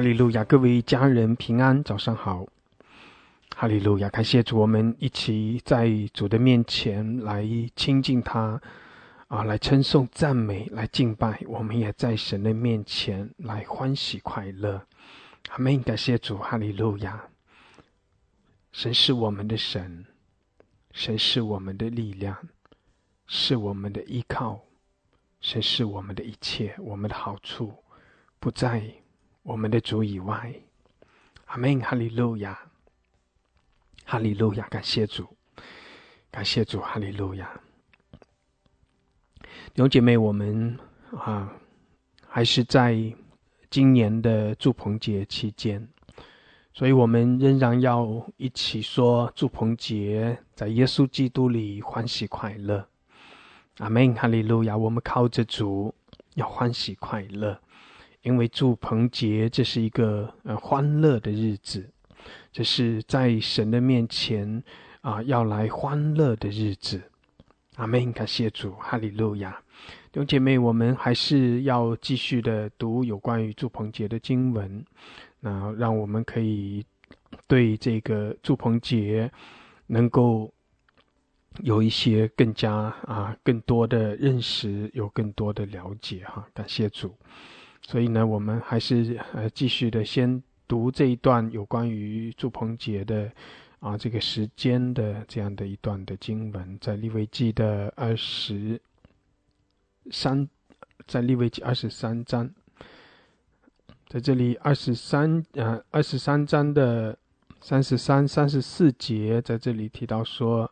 哈利路亚，各位家人平安，早上好。哈利路亚，感谢主，我们一起在主的面前来亲近他，啊，来称颂、赞美、来敬拜。我们也在神的面前来欢喜快乐。阿门！感谢主，哈利路亚。神是我们的神，神是我们的力量，是我们的依靠，神是我们的一切，我们的好处。不在我们的主以外，阿门，哈利路亚，哈利路亚，感谢主，感谢主，哈利路亚。弟兄姐妹，我们啊，还是在今年的祝棚节期间，所以我们仍然要一起说祝棚节，在耶稣基督里欢喜快乐，阿门，哈利路亚。我们靠着主要欢喜快乐。因为祝棚节，这是一个呃欢乐的日子，这是在神的面前啊要来欢乐的日子。阿门！感谢主，哈利路亚。弟兄姐妹，我们还是要继续的读有关于祝棚节的经文，那让我们可以对这个祝棚节能够有一些更加啊更多的认识，有更多的了解哈。感谢主。所以呢，我们还是呃继续的先读这一段有关于祝棚节的啊这个时间的这样的一段的经文，在利未记的二十三，在利未记二十三章，在这里二十三呃二十三章的三十三、三十四节，在这里提到说，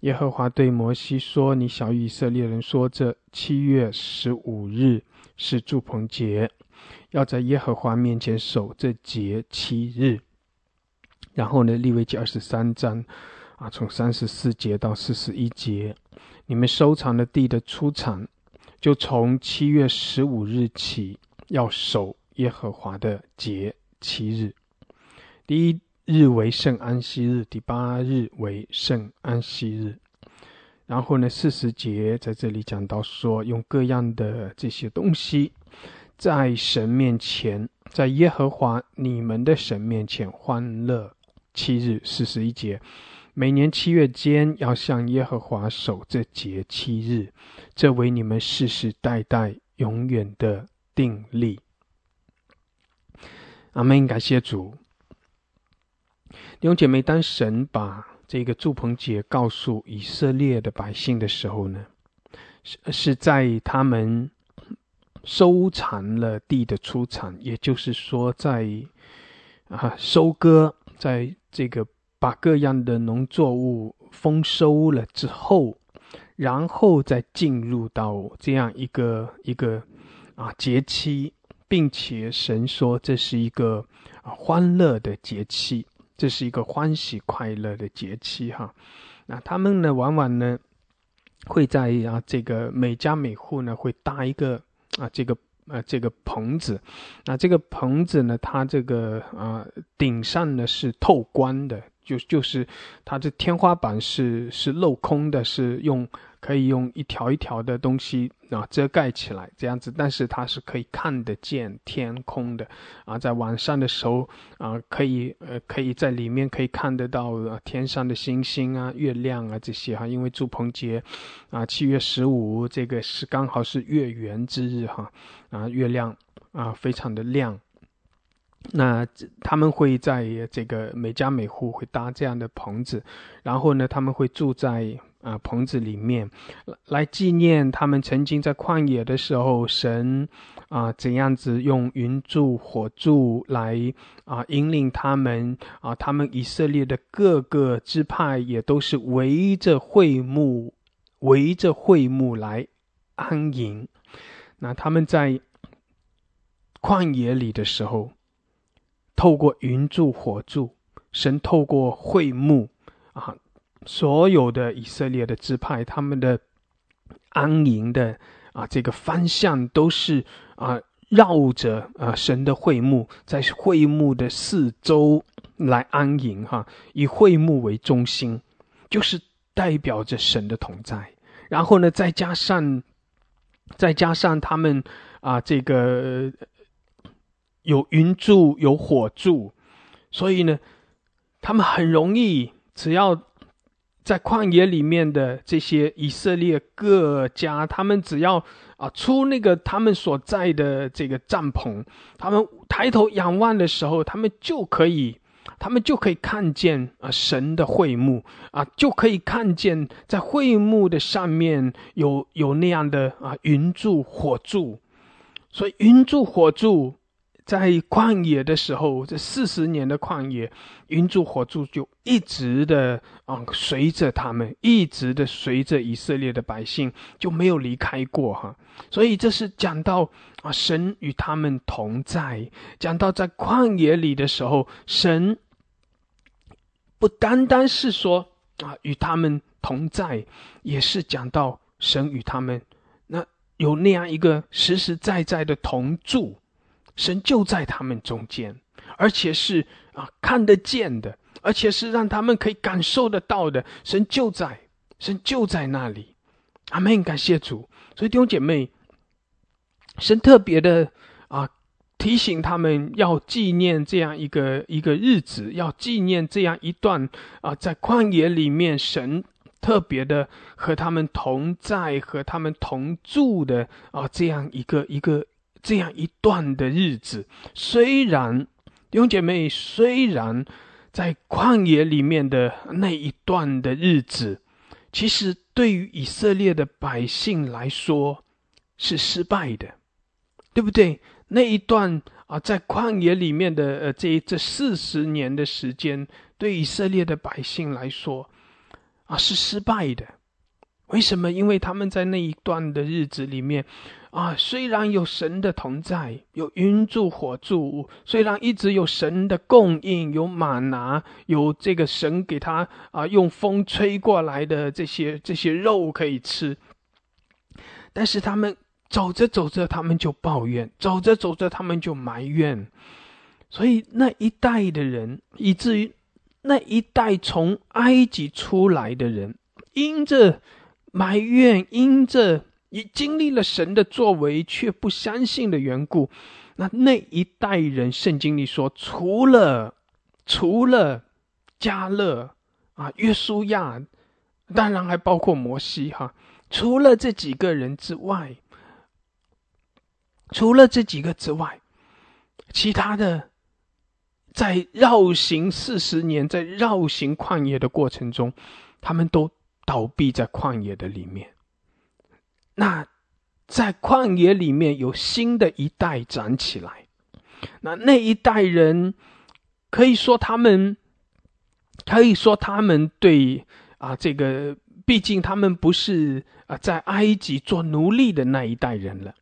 耶和华对摩西说：“你小以色列人说，这七月十五日。”是祝棚节，要在耶和华面前守这节七日。然后呢，利未记二十三章，啊，从三十四节到四十一节，你们收藏的地的出产，就从七月十五日起要守耶和华的节七日。第一日为圣安息日，第八日为圣安息日。然后呢，四十节在这里讲到说，用各样的这些东西，在神面前，在耶和华你们的神面前欢乐七日。四十一节，每年七月间要向耶和华守这节七日，这为你们世世代代永远的定力。阿门，感谢主。弟兄姐妹，当神把这个祝棚节告诉以色列的百姓的时候呢，是是在他们收藏了地的出产，也就是说，在啊收割，在这个把各样的农作物丰收了之后，然后再进入到这样一个一个啊节期，并且神说这是一个啊欢乐的节期。这是一个欢喜快乐的节气哈，那他们呢，往往呢，会在啊这个每家每户呢，会搭一个啊这个呃这个棚子，那这个棚子呢，它这个啊顶上呢是透光的，就就是它这天花板是是镂空的，是用。可以用一条一条的东西啊遮盖起来，这样子，但是它是可以看得见天空的啊，在晚上的时候啊，可以呃可以在里面可以看得到天上的星星啊、月亮啊这些哈，因为祝棚节啊七月十五这个是刚好是月圆之日哈啊，月亮啊非常的亮，那他们会在这个每家每户会搭这样的棚子，然后呢他们会住在。啊，棚子里面来纪念他们曾经在旷野的时候，神啊怎样子用云柱火柱来啊引领他们啊，他们以色列的各个支派也都是围着会幕，围着会幕来安营。那他们在旷野里的时候，透过云柱火柱，神透过会幕啊。所有的以色列的支派，他们的安营的啊，这个方向都是啊，绕着啊神的会幕，在会幕的四周来安营哈，以会幕为中心，就是代表着神的同在。然后呢，再加上再加上他们啊，这个有云柱有火柱，所以呢，他们很容易，只要在旷野里面的这些以色列各家，他们只要啊出那个他们所在的这个帐篷，他们抬头仰望的时候，他们就可以。他们就可以看见啊，神的会幕啊，就可以看见在会幕的上面有有那样的啊云柱火柱，所以云柱火柱在旷野的时候，这四十年的旷野，云柱火柱就一直的啊随着他们，一直的随着以色列的百姓，就没有离开过哈。所以这是讲到啊，神与他们同在，讲到在旷野里的时候，神。不单单是说啊，与他们同在，也是讲到神与他们那有那样一个实实在在的同住，神就在他们中间，而且是啊看得见的，而且是让他们可以感受得到的，神就在，神就在那里。阿门，感谢主。所以弟兄姐妹，神特别的啊。提醒他们要纪念这样一个一个日子，要纪念这样一段啊，在旷野里面神特别的和他们同在、和他们同住的啊，这样一个一个这样一段的日子。虽然弟兄姐妹，虽然在旷野里面的那一段的日子，其实对于以色列的百姓来说是失败的，对不对？那一段啊，在旷野里面的呃，这这四十年的时间，对以色列的百姓来说，啊是失败的。为什么？因为他们在那一段的日子里面，啊，虽然有神的同在，有云柱火柱，虽然一直有神的供应，有马拿，有这个神给他啊用风吹过来的这些这些肉可以吃，但是他们。走着走着，他们就抱怨；走着走着，他们就埋怨。所以那一代的人，以至于那一代从埃及出来的人，因着埋怨，因着已经历了神的作为却不相信的缘故，那那一代人，圣经里说，除了除了加勒啊、约书亚，当然还包括摩西哈，除了这几个人之外。除了这几个之外，其他的在绕行四十年，在绕行旷野的过程中，他们都倒闭在旷野的里面。那在旷野里面有新的一代长起来，那那一代人可以说他们可以说他们对啊这个，毕竟他们不是啊在埃及做奴隶的那一代人了。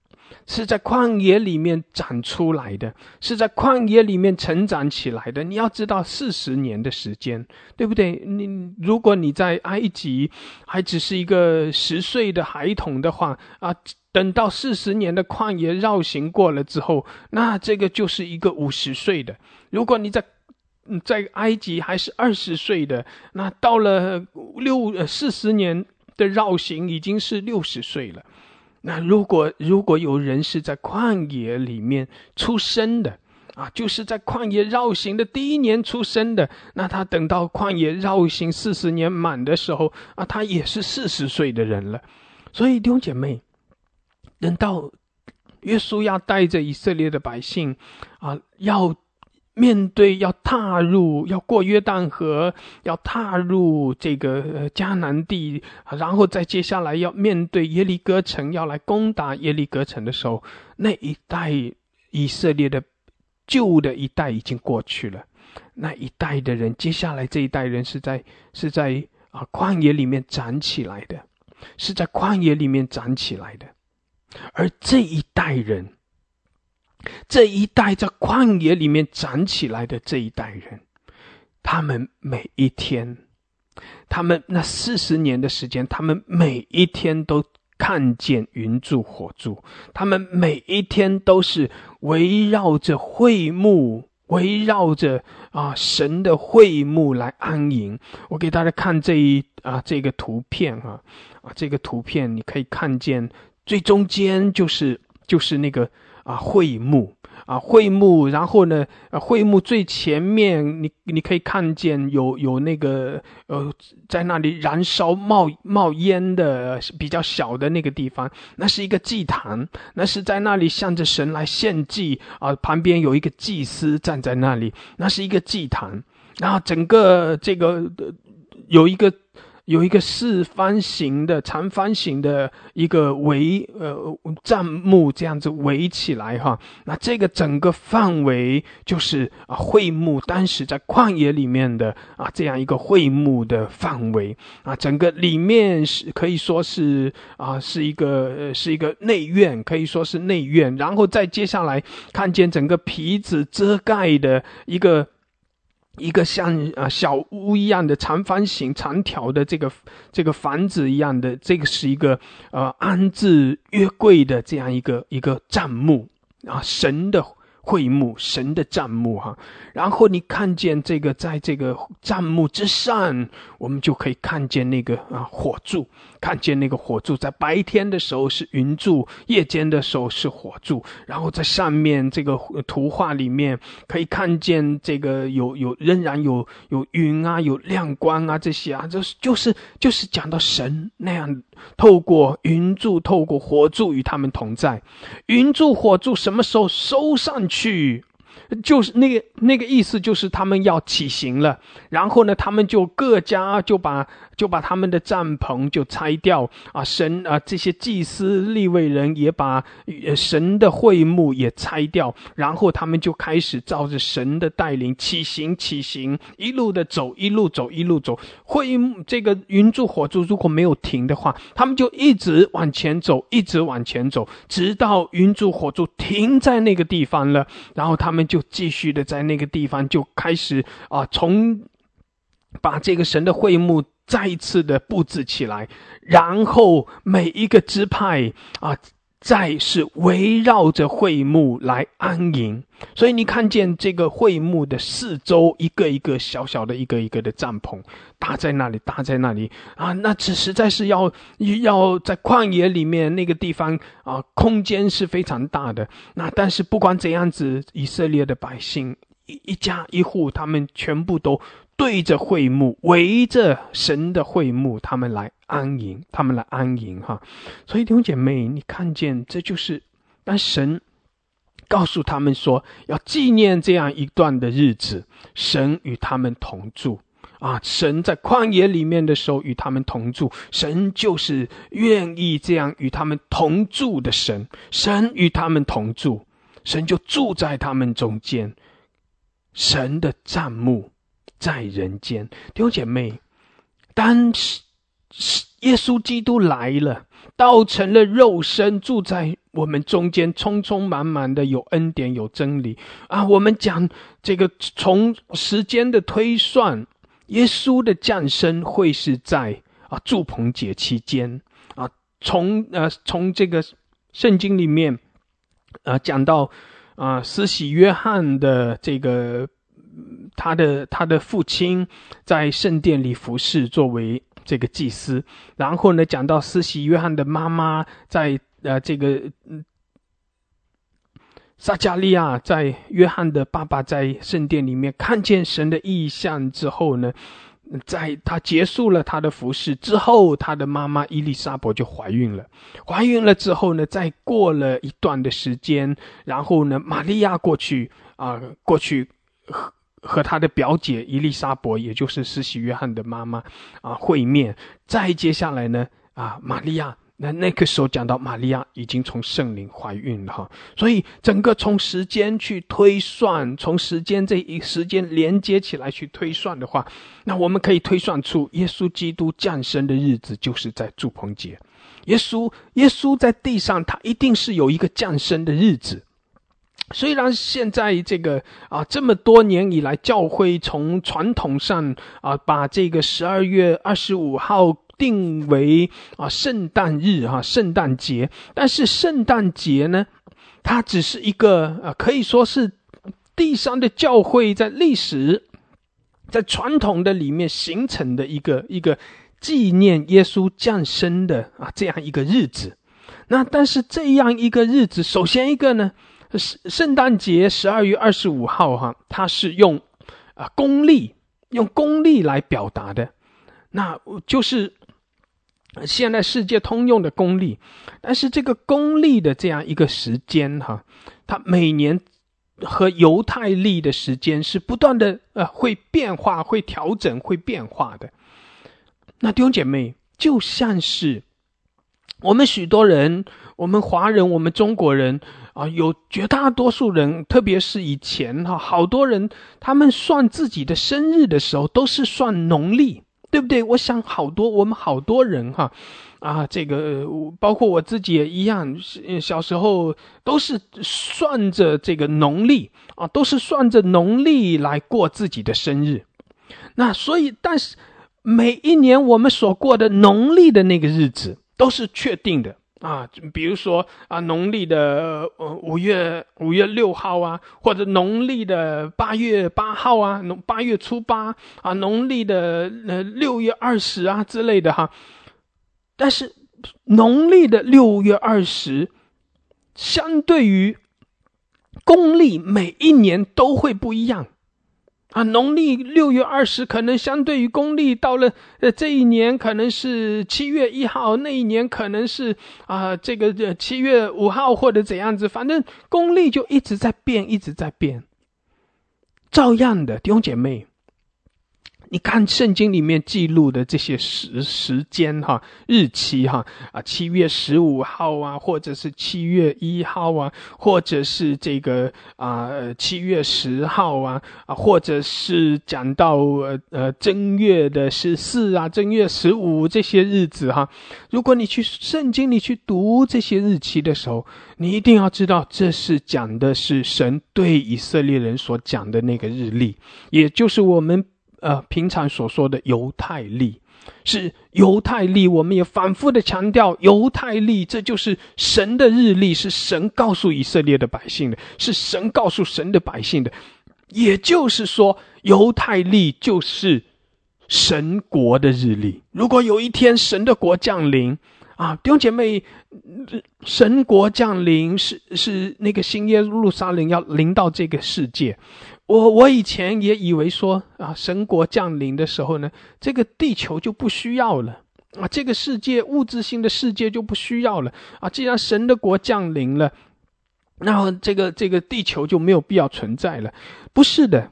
是在旷野里面长出来的，是在旷野里面成长起来的。你要知道，四十年的时间，对不对？你如果你在埃及还只是一个十岁的孩童的话，啊，等到四十年的旷野绕行过了之后，那这个就是一个五十岁的。如果你在在埃及还是二十岁的，那到了六四十年的绕行已经是六十岁了。那如果如果有人是在旷野里面出生的啊，就是在旷野绕行的第一年出生的，那他等到旷野绕行四十年满的时候啊，他也是四十岁的人了。所以弟兄姐妹，等到约书亚带着以色列的百姓啊，要。面对要踏入要过约旦河，要踏入这个迦南地，然后再接下来要面对耶利哥城，要来攻打耶利哥城的时候，那一代以色列的旧的一代已经过去了。那一代的人，接下来这一代人是在是在啊旷野里面长起来的，是在旷野里面长起来的，而这一代人。这一代在旷野里面长起来的这一代人，他们每一天，他们那四十年的时间，他们每一天都看见云柱火柱，他们每一天都是围绕着会幕，围绕着啊神的会幕来安营。我给大家看这一啊这个图片啊啊这个图片，你可以看见最中间就是就是那个啊会幕。啊，会幕，然后呢，啊，会幕最前面，你你可以看见有有那个呃，在那里燃烧冒冒烟的比较小的那个地方，那是一个祭坛，那是在那里向着神来献祭啊。旁边有一个祭司站在那里，那是一个祭坛。然后整个这个有一个。有一个四方形的长方形的一个围呃帐幕这样子围起来哈，那这个整个范围就是啊会幕当时在旷野里面的啊这样一个会幕的范围啊，整个里面是可以说是啊是一个是一个内院，可以说是内院，然后再接下来看见整个皮子遮盖的一个。一个像啊小屋一样的长方形长条的这个这个房子一样的，这个是一个呃安置约柜的这样一个一个帐幕啊神的。会幕神的帐幕哈，然后你看见这个，在这个帐幕之上，我们就可以看见那个啊火柱，看见那个火柱，在白天的时候是云柱，夜间的时候是火柱，然后在上面这个图画里面可以看见这个有有仍然有有云啊，有亮光啊这些啊，就是就是就是讲到神那样透过云柱，透过火柱与他们同在，云柱火柱什么时候收上去？就是那个那个意思，就是他们要起行了，然后呢，他们就各家就把就把他们的帐篷就拆掉啊，神啊，这些祭司立位人也把神的会幕也拆掉，然后他们就开始照着神的带领起行起行，一路的走，一路走，一路走。会幕这个云柱火柱如果没有停的话，他们就一直往前走，一直往前走，直到云柱火柱停在那个地方了，然后他们就。继续的在那个地方就开始啊，从把这个神的会幕再一次的布置起来，然后每一个支派啊，再是围绕着会幕来安营。所以你看见这个会幕的四周一个一个小小的一个一个的帐篷搭在那里，搭在那里啊，那这实在是要要在旷野里面那个地方啊，空间是非常大的。那但是不管怎样子，以色列的百姓一一家一户，他们全部都对着会幕，围着神的会幕，他们来安营，他们来安营哈。所以弟兄姐妹，你看见这就是当神。告诉他们说，要纪念这样一段的日子，神与他们同住啊！神在旷野里面的时候与他们同住，神就是愿意这样与他们同住的神。神与他们同住，神就住在他们中间。神的帐幕在人间，弟兄姐妹，当耶稣基督来了。道成了肉身，住在我们中间，匆匆忙忙的有恩典有真理啊！我们讲这个从时间的推算，耶稣的降生会是在啊祝棚节期间啊。从呃从这个圣经里面啊讲到啊施洗约翰的这个他的他的父亲在圣殿里服侍，作为。这个祭司，然后呢，讲到施洗约翰的妈妈在呃这个撒加利亚，在约翰的爸爸在圣殿里面看见神的意象之后呢，在他结束了他的服侍之后，他的妈妈伊丽莎白就怀孕了。怀孕了之后呢，再过了一段的时间，然后呢，玛利亚过去啊，过去。和他的表姐伊丽莎白，也就是施洗约翰的妈妈，啊，会面。再接下来呢，啊，玛利亚，那那个时候讲到玛利亚已经从圣灵怀孕了哈。所以整个从时间去推算，从时间这一时间连接起来去推算的话，那我们可以推算出耶稣基督降生的日子就是在祝棚节。耶稣，耶稣在地上，他一定是有一个降生的日子。虽然现在这个啊，这么多年以来，教会从传统上啊，把这个十二月二十五号定为啊圣诞日哈，圣诞节。但是圣诞节呢，它只是一个啊，可以说是地上的教会在历史在传统的里面形成的一个一个纪念耶稣降生的啊这样一个日子。那但是这样一个日子，首先一个呢，圣圣诞节十二月二十五号哈，它是用啊公历，用公历来表达的，那就是现在世界通用的公历。但是这个公历的这样一个时间哈，它每年和犹太历的时间是不断的呃会变化、会调整、会变化的。那弟兄姐妹，就像是。我们许多人，我们华人，我们中国人啊，有绝大多数人，特别是以前哈，好多人他们算自己的生日的时候都是算农历，对不对？我想好多我们好多人哈，啊，这个包括我自己也一样，小时候都是算着这个农历啊，都是算着农历来过自己的生日。那所以，但是每一年我们所过的农历的那个日子。都是确定的啊，比如说啊，农历的呃五月五月六号啊，或者农历的八月八号啊，农八月初八啊，农历的呃六月二十啊之类的哈。但是农历的六月二十，相对于公历，每一年都会不一样。啊，农历六月二十，可能相对于公历到了呃这一年可能是七月一号，那一年可能是啊这个呃七月五号或者怎样子，反正公历就一直在变，一直在变，照样的弟兄姐妹。你看圣经里面记录的这些时时间哈日期哈啊七月十五号啊或者是七月一号啊或者是这个啊七月十号啊啊或者是讲到呃呃正月的十四啊正月十五这些日子哈，如果你去圣经里去读这些日期的时候，你一定要知道这是讲的是神对以色列人所讲的那个日历，也就是我们。呃，平常所说的犹太历是犹太历，我们也反复的强调犹太历，这就是神的日历，是神告诉以色列的百姓的，是神告诉神的百姓的。也就是说，犹太历就是神国的日历。如果有一天神的国降临啊，弟兄姐妹，神国降临是是那个新耶路撒冷要临到这个世界。我我以前也以为说啊，神国降临的时候呢，这个地球就不需要了啊，这个世界物质性的世界就不需要了啊。既然神的国降临了，那这个这个地球就没有必要存在了。不是的，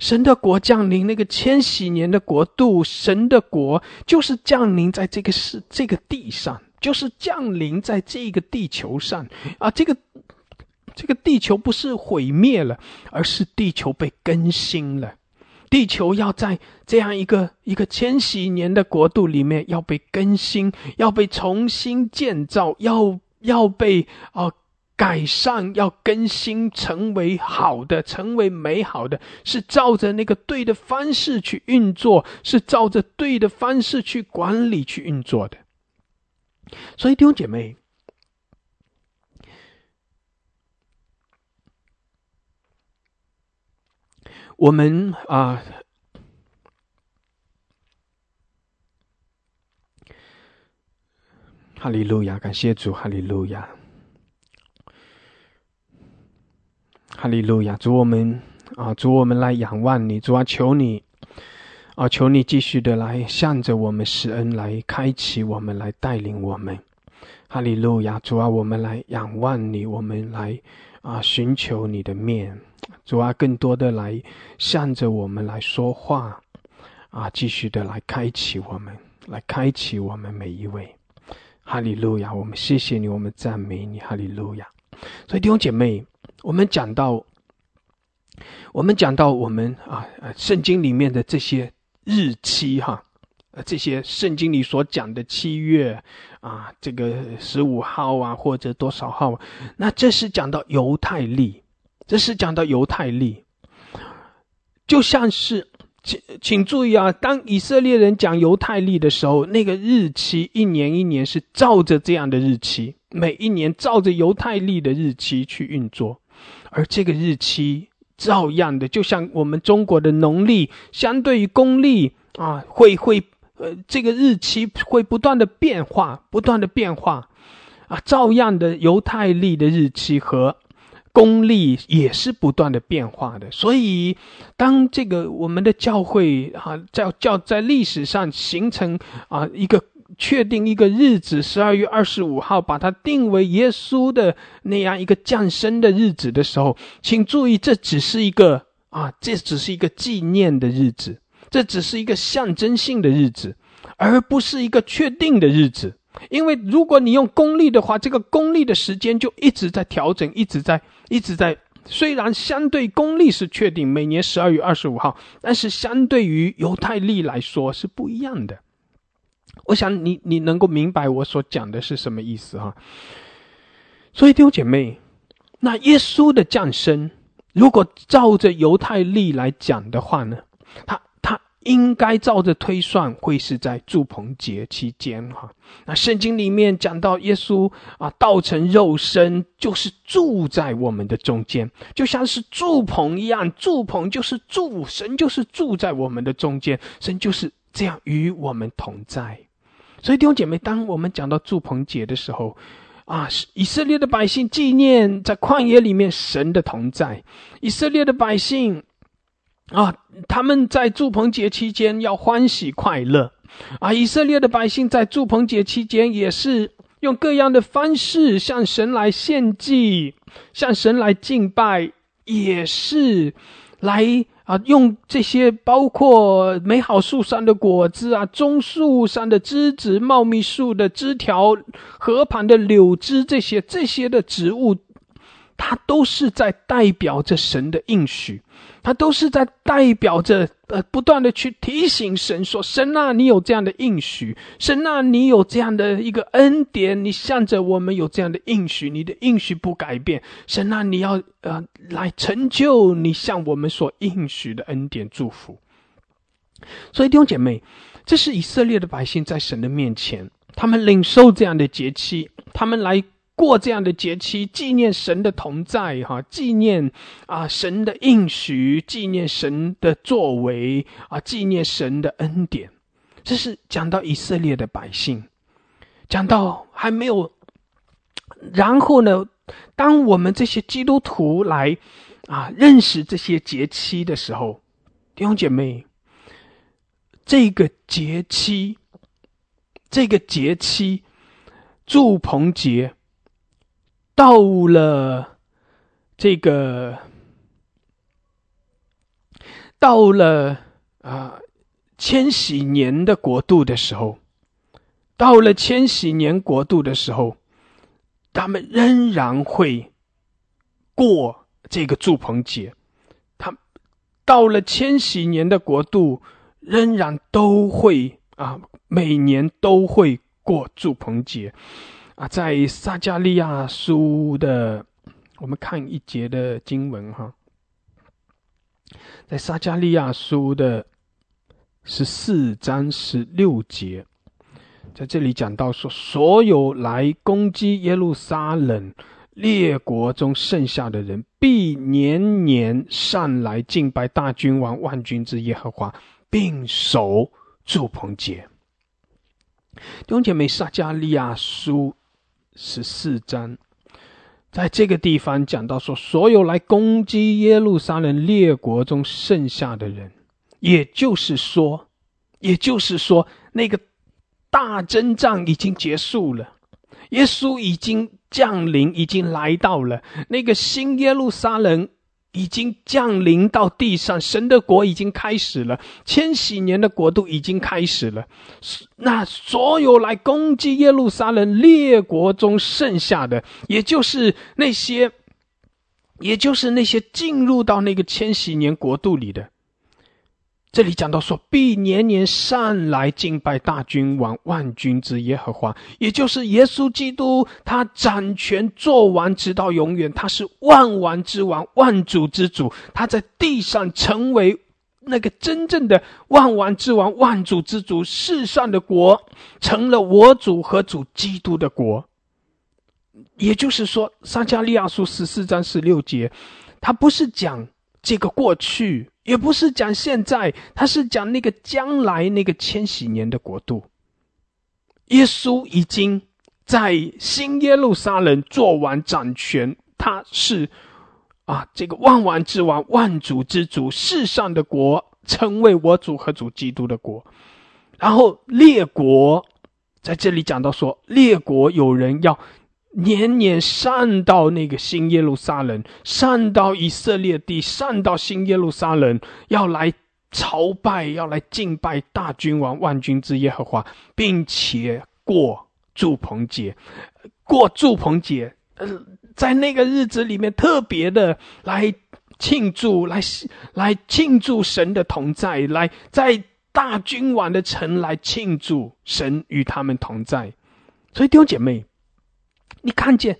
神的国降临，那个千禧年的国度，神的国就是降临在这个世这个地上，就是降临在这个地球上啊，这个。这个地球不是毁灭了，而是地球被更新了。地球要在这样一个一个千禧年的国度里面要被更新，要被重新建造，要要被啊改善，要更新成为好的，成为美好的，是照着那个对的方式去运作，是照着对的方式去管理去运作的。所以弟兄姐妹。我们啊，哈利路亚，感谢主，哈利路亚，哈利路亚，主我们啊，主我们来仰望你，主啊，求你啊，求你继续的来向着我们施恩，来开启我们，来带领我们，哈利路亚，主啊，我们来仰望你，我们来啊，寻求你的面。主啊，更多的来向着我们来说话，啊，继续的来开启我们，来开启我们每一位。哈利路亚！我们谢谢你，我们赞美你，哈利路亚。所以弟兄姐妹，我们讲到，我们讲到我们啊，圣经里面的这些日期哈，这些圣经里所讲的七月啊，这个十五号啊，或者多少号，那这是讲到犹太历。这是讲到犹太历，就像是，请请注意啊，当以色列人讲犹太历的时候，那个日期一年一年是照着这样的日期，每一年照着犹太历的日期去运作，而这个日期照样的，就像我们中国的农历，相对于公历啊，会会呃，这个日期会不断的变化，不断的变化。啊，照样的犹太历的日期和公历也是不断的变化的。所以，当这个我们的教会啊，在教在历史上形成啊一个确定一个日子，十二月二十五号，把它定为耶稣的那样一个降生的日子的时候，请注意，这只是一个啊，这只是一个纪念的日子，这只是一个象征性的日子。而不是一个确定的日子，因为如果你用公历的话，这个公历的时间就一直在调整，一直在一直在。虽然相对公历是确定每年十二月二十五号，但是相对于犹太历来说是不一样的。我想你你能够明白我所讲的是什么意思哈。所以弟兄姐妹，那耶稣的降生，如果照着犹太历来讲的话呢，他。应该照着推算，会是在祝棚节期间哈。那圣经里面讲到耶稣啊，道成肉身，就是住在我们的中间，就像是祝棚一样。祝棚就是住，神就是住在我们的中间，神就是这样与我们同在。所以弟兄姐妹，当我们讲到祝棚节的时候，啊，以色列的百姓纪念在旷野里面神的同在，以色列的百姓。啊，他们在祝棚节期间要欢喜快乐，啊，以色列的百姓在祝棚节期间也是用各样的方式向神来献祭，向神来敬拜，也是来啊用这些包括美好树上的果子啊，棕树上的枝子、茂密树的枝条、河旁的柳枝这些这些的植物，它都是在代表着神的应许。他都是在代表着，呃，不断的去提醒神说：“神啊，你有这样的应许；神啊，你有这样的一个恩典，你向着我们有这样的应许，你的应许不改变。神啊，你要呃来成就你向我们所应许的恩典祝福。”所以弟兄姐妹，这是以色列的百姓在神的面前，他们领受这样的节期，他们来。过这样的节期，纪念神的同在，哈，纪念啊神的应许，纪念神的作为，啊，纪念神的恩典。这是讲到以色列的百姓，讲到还没有，然后呢，当我们这些基督徒来啊认识这些节期的时候，弟兄姐妹，这个节期，这个节期，祝棚节。到了这个，到了啊，千禧年的国度的时候，到了千禧年国度的时候，他们仍然会过这个祝棚节。他到了千禧年的国度，仍然都会啊，每年都会过祝棚节。啊，在撒加利亚书的，我们看一节的经文哈，在撒加利亚书的十四章十六节，在这里讲到说，所有来攻击耶路撒冷列国中剩下的人，必年年上来敬拜大君王万军之耶和华，并守祝棚节。弟兄姐妹，撒加利亚书。十四章，在这个地方讲到说，所有来攻击耶路撒冷列国中剩下的人，也就是说，也就是说，那个大征战已经结束了，耶稣已经降临，已经来到了那个新耶路撒冷。已经降临到地上，神的国已经开始了，千禧年的国度已经开始了。那所有来攻击耶路撒冷列国中剩下的，也就是那些，也就是那些进入到那个千禧年国度里的。这里讲到说，必年年上来敬拜大君王万军之耶和华，也就是耶稣基督，他掌权做王直到永远，他是万王之王、万主之主，他在地上成为那个真正的万王之王、万主之主，世上的国成了我主和主基督的国。也就是说，撒加利亚书十四章十六节，他不是讲这个过去。也不是讲现在，他是讲那个将来那个千禧年的国度。耶稣已经在新耶路撒冷做完掌权，他是啊，这个万王之王、万主之主，世上的国成为我主和主基督的国。然后列国在这里讲到说，列国有人要年年上到那个新耶路撒冷，上到以色列地，上到新耶路撒冷，要来朝拜，要来敬拜大君王、万军之耶和华，并且过。祝棚节，过祝棚节，呃，在那个日子里面特别的来庆祝，来来庆祝神的同在，来在大君王的城来庆祝神与他们同在。所以弟兄姐妹，你看见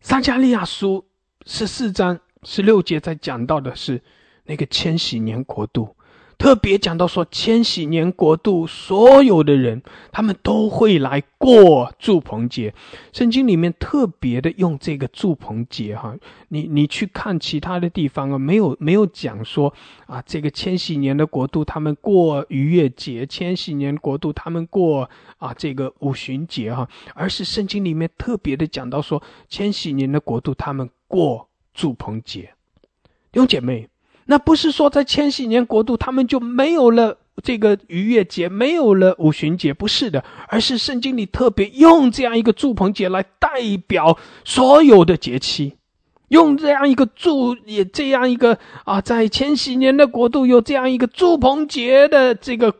撒加利亚书十四章十六节在讲到的是那个千禧年国度。特别讲到说，千禧年国度所有的人，他们都会来过祝棚节。圣经里面特别的用这个祝棚节，哈，你你去看其他的地方啊，没有没有讲说啊，这个千禧年的国度他们过逾越节，千禧年国度他们过啊这个五旬节，哈，而是圣经里面特别的讲到说，千禧年的国度他们过祝棚节。弟兄姐妹。那不是说在千禧年国度，他们就没有了这个逾越节，没有了五旬节，不是的，而是圣经里特别用这样一个祝棚节来代表所有的节期，用这样一个祝也这样一个啊，在千禧年的国度有这样一个祝棚节的这个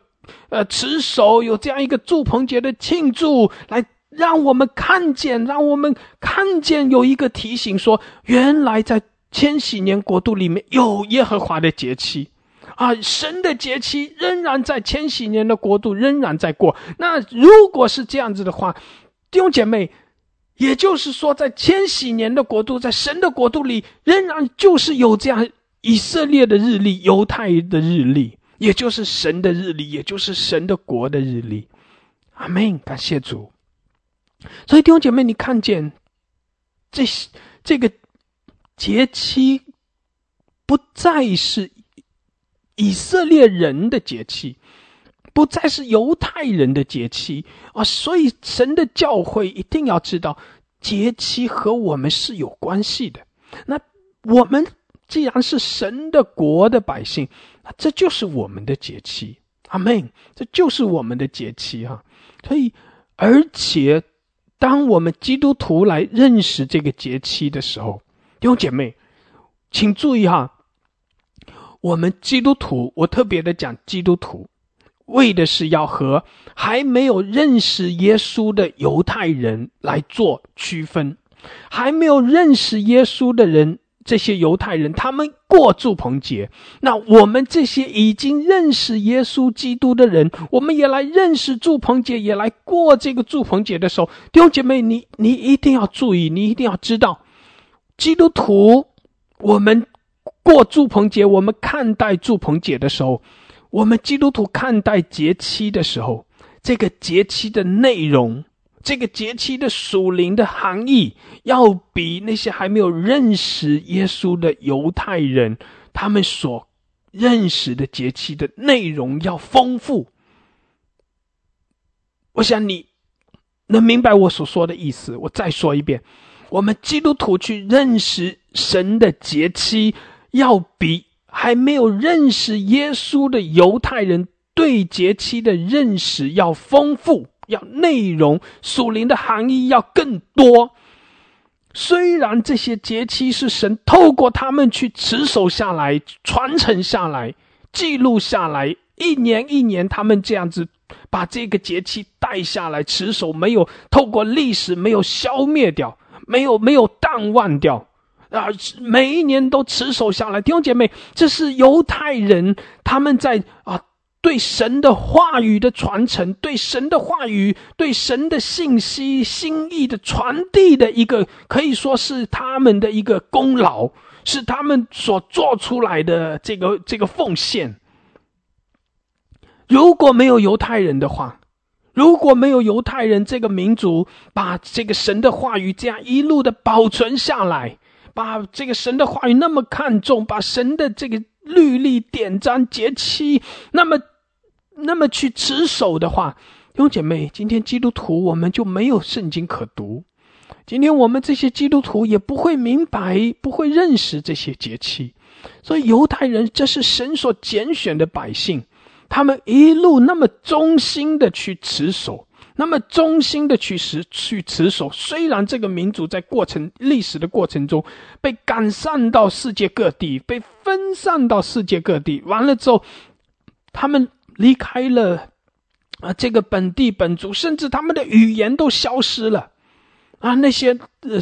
呃持守，有这样一个祝棚节的庆祝，来让我们看见，让我们看见有一个提醒说，原来在。千禧年国度里面有耶和华的节期，啊，神的节期仍然在千禧年的国度仍然在过。那如果是这样子的话，弟兄姐妹，也就是说，在千禧年的国度，在神的国度里，仍然就是有这样以色列的日历、犹太的日历，也就是神的日历，也就是神的国的日历。阿门，感谢主。所以弟兄姐妹，你看见这这个。节期不再是以色列人的节期，不再是犹太人的节期啊！所以神的教会一定要知道，节期和我们是有关系的。那我们既然是神的国的百姓，那这就是我们的节期。阿门！这就是我们的节期哈。所以，而且当我们基督徒来认识这个节期的时候，弟兄姐妹，请注意哈，我们基督徒，我特别的讲基督徒，为的是要和还没有认识耶稣的犹太人来做区分，还没有认识耶稣的人，这些犹太人他们过祝棚节，那我们这些已经认识耶稣基督的人，我们也来认识祝棚节，也来过这个祝棚节的时候，弟兄姐妹，你你一定要注意，你一定要知道。基督徒，我们过祝棚节，我们看待祝棚节的时候，我们基督徒看待节期的时候，这个节期的内容，这个节期的属灵的含义，要比那些还没有认识耶稣的犹太人，他们所认识的节期的内容要丰富。我想你能明白我所说的意思。我再说一遍。我们基督徒去认识神的节期，要比还没有认识耶稣的犹太人对节期的认识要丰富，要内容属灵的含义要更多。虽然这些节期是神透过他们去持守下来、传承下来、记录下来，一年一年他们这样子把这个节期带下来持守，没有透过历史没有消灭掉。没有没有淡忘掉啊！每一年都持守下来，弟兄姐妹，这是犹太人他们在啊对神的话语的传承，对神的话语、对神的信息、心意的传递的一个，可以说是他们的一个功劳，是他们所做出来的这个这个奉献。如果没有犹太人的话，如果没有犹太人这个民族把这个神的话语这样一路的保存下来，把这个神的话语那么看重，把神的这个律例、典章、节期那么那么去持守的话，兄姐妹，今天基督徒我们就没有圣经可读，今天我们这些基督徒也不会明白，不会认识这些节气。所以犹太人这是神所拣选的百姓，他们一路那么忠心的去持守，那么忠心的去持去持守。虽然这个民族在过程历史的过程中被赶散到世界各地，被分散到世界各地，完了之后，他们离开了啊这个本地本族，甚至他们的语言都消失了啊那些呃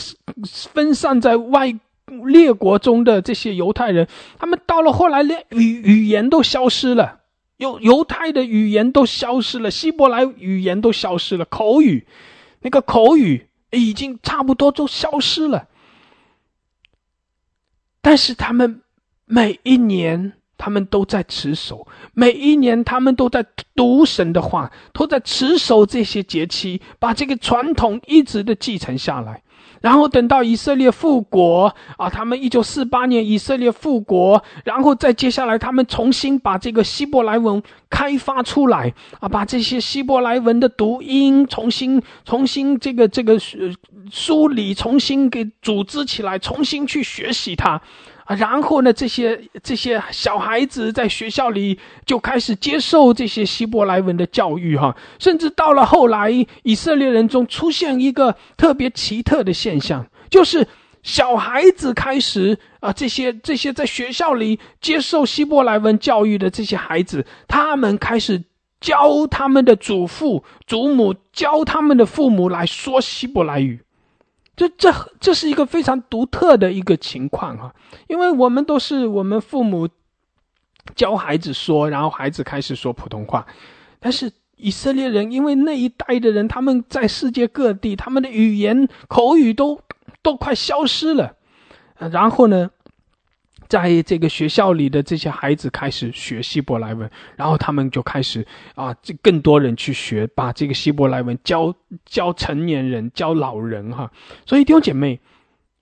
分散在外。列国中的这些犹太人，他们到了后来，连语语言都消失了，犹犹太的语言都消失了，希伯来语言都消失了，口语，那个口语已经差不多都消失了。但是他们每一年，他们都在持守，每一年他们都在读神的话，都在持守这些节期，把这个传统一直的继承下来。然后等到以色列复国啊，他们一九四八年以色列复国，然后再接下来他们重新把这个希伯来文开发出来啊，把这些希伯来文的读音重新重新这个这个梳理，重新给组织起来，重新去学习它。啊，然后呢，这些这些小孩子在学校里就开始接受这些希伯来文的教育，哈，甚至到了后来，以色列人中出现一个特别奇特的现象，就是小孩子开始啊，这些这些在学校里接受希伯来文教育的这些孩子，他们开始教他们的祖父祖母，教他们的父母来说希伯来语。这这这是一个非常独特的一个情况哈，因为我们都是我们父母教孩子说，然后孩子开始说普通话，但是以色列人因为那一代的人他们在世界各地，他们的语言口语都都快消失了，然后呢？在这个学校里的这些孩子开始学希伯来文，然后他们就开始啊，这更多人去学，把这个希伯来文教教成年人、教老人哈。所以弟兄姐妹，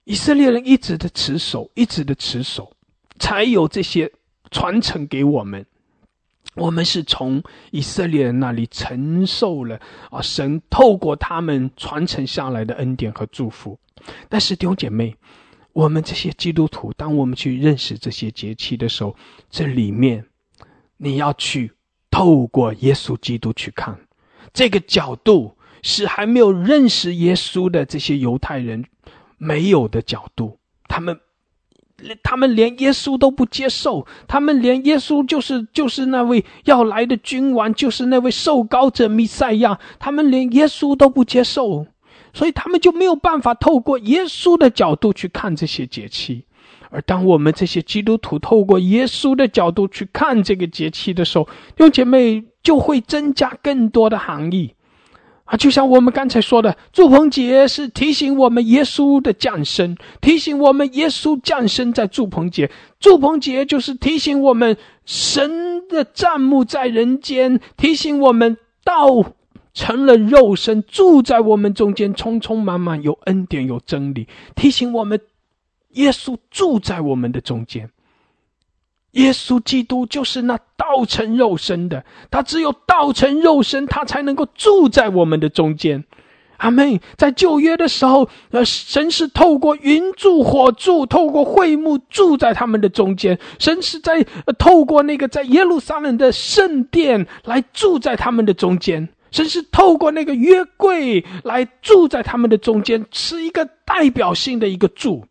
以色列人一直的持守，一直的持守，才有这些传承给我们。我们是从以色列人那里承受了啊，神透过他们传承下来的恩典和祝福。但是弟兄姐妹。我们这些基督徒，当我们去认识这些节气的时候，这里面你要去透过耶稣基督去看，这个角度是还没有认识耶稣的这些犹太人没有的角度。他们，他们连耶稣都不接受，他们连耶稣就是就是那位要来的君王，就是那位受膏者弥赛亚，他们连耶稣都不接受。所以他们就没有办法透过耶稣的角度去看这些节气，而当我们这些基督徒透过耶稣的角度去看这个节气的时候，弟兄姐妹就会增加更多的含义啊！就像我们刚才说的，祝棚节是提醒我们耶稣的降生，提醒我们耶稣降生在祝棚节；祝棚节就是提醒我们神的帐幕在人间，提醒我们道。成了肉身，住在我们中间，充充满满有恩典，有真理，提醒我们，耶稣住在我们的中间。耶稣基督就是那道成肉身的，他只有道成肉身，他才能够住在我们的中间。阿妹，在旧约的时候，呃，神是透过云柱火柱，透过会幕住在他们的中间。神是在透过那个在耶路撒冷的圣殿来住在他们的中间。神是透过那个约柜来住在他们的中间，是一个代表性的一个住。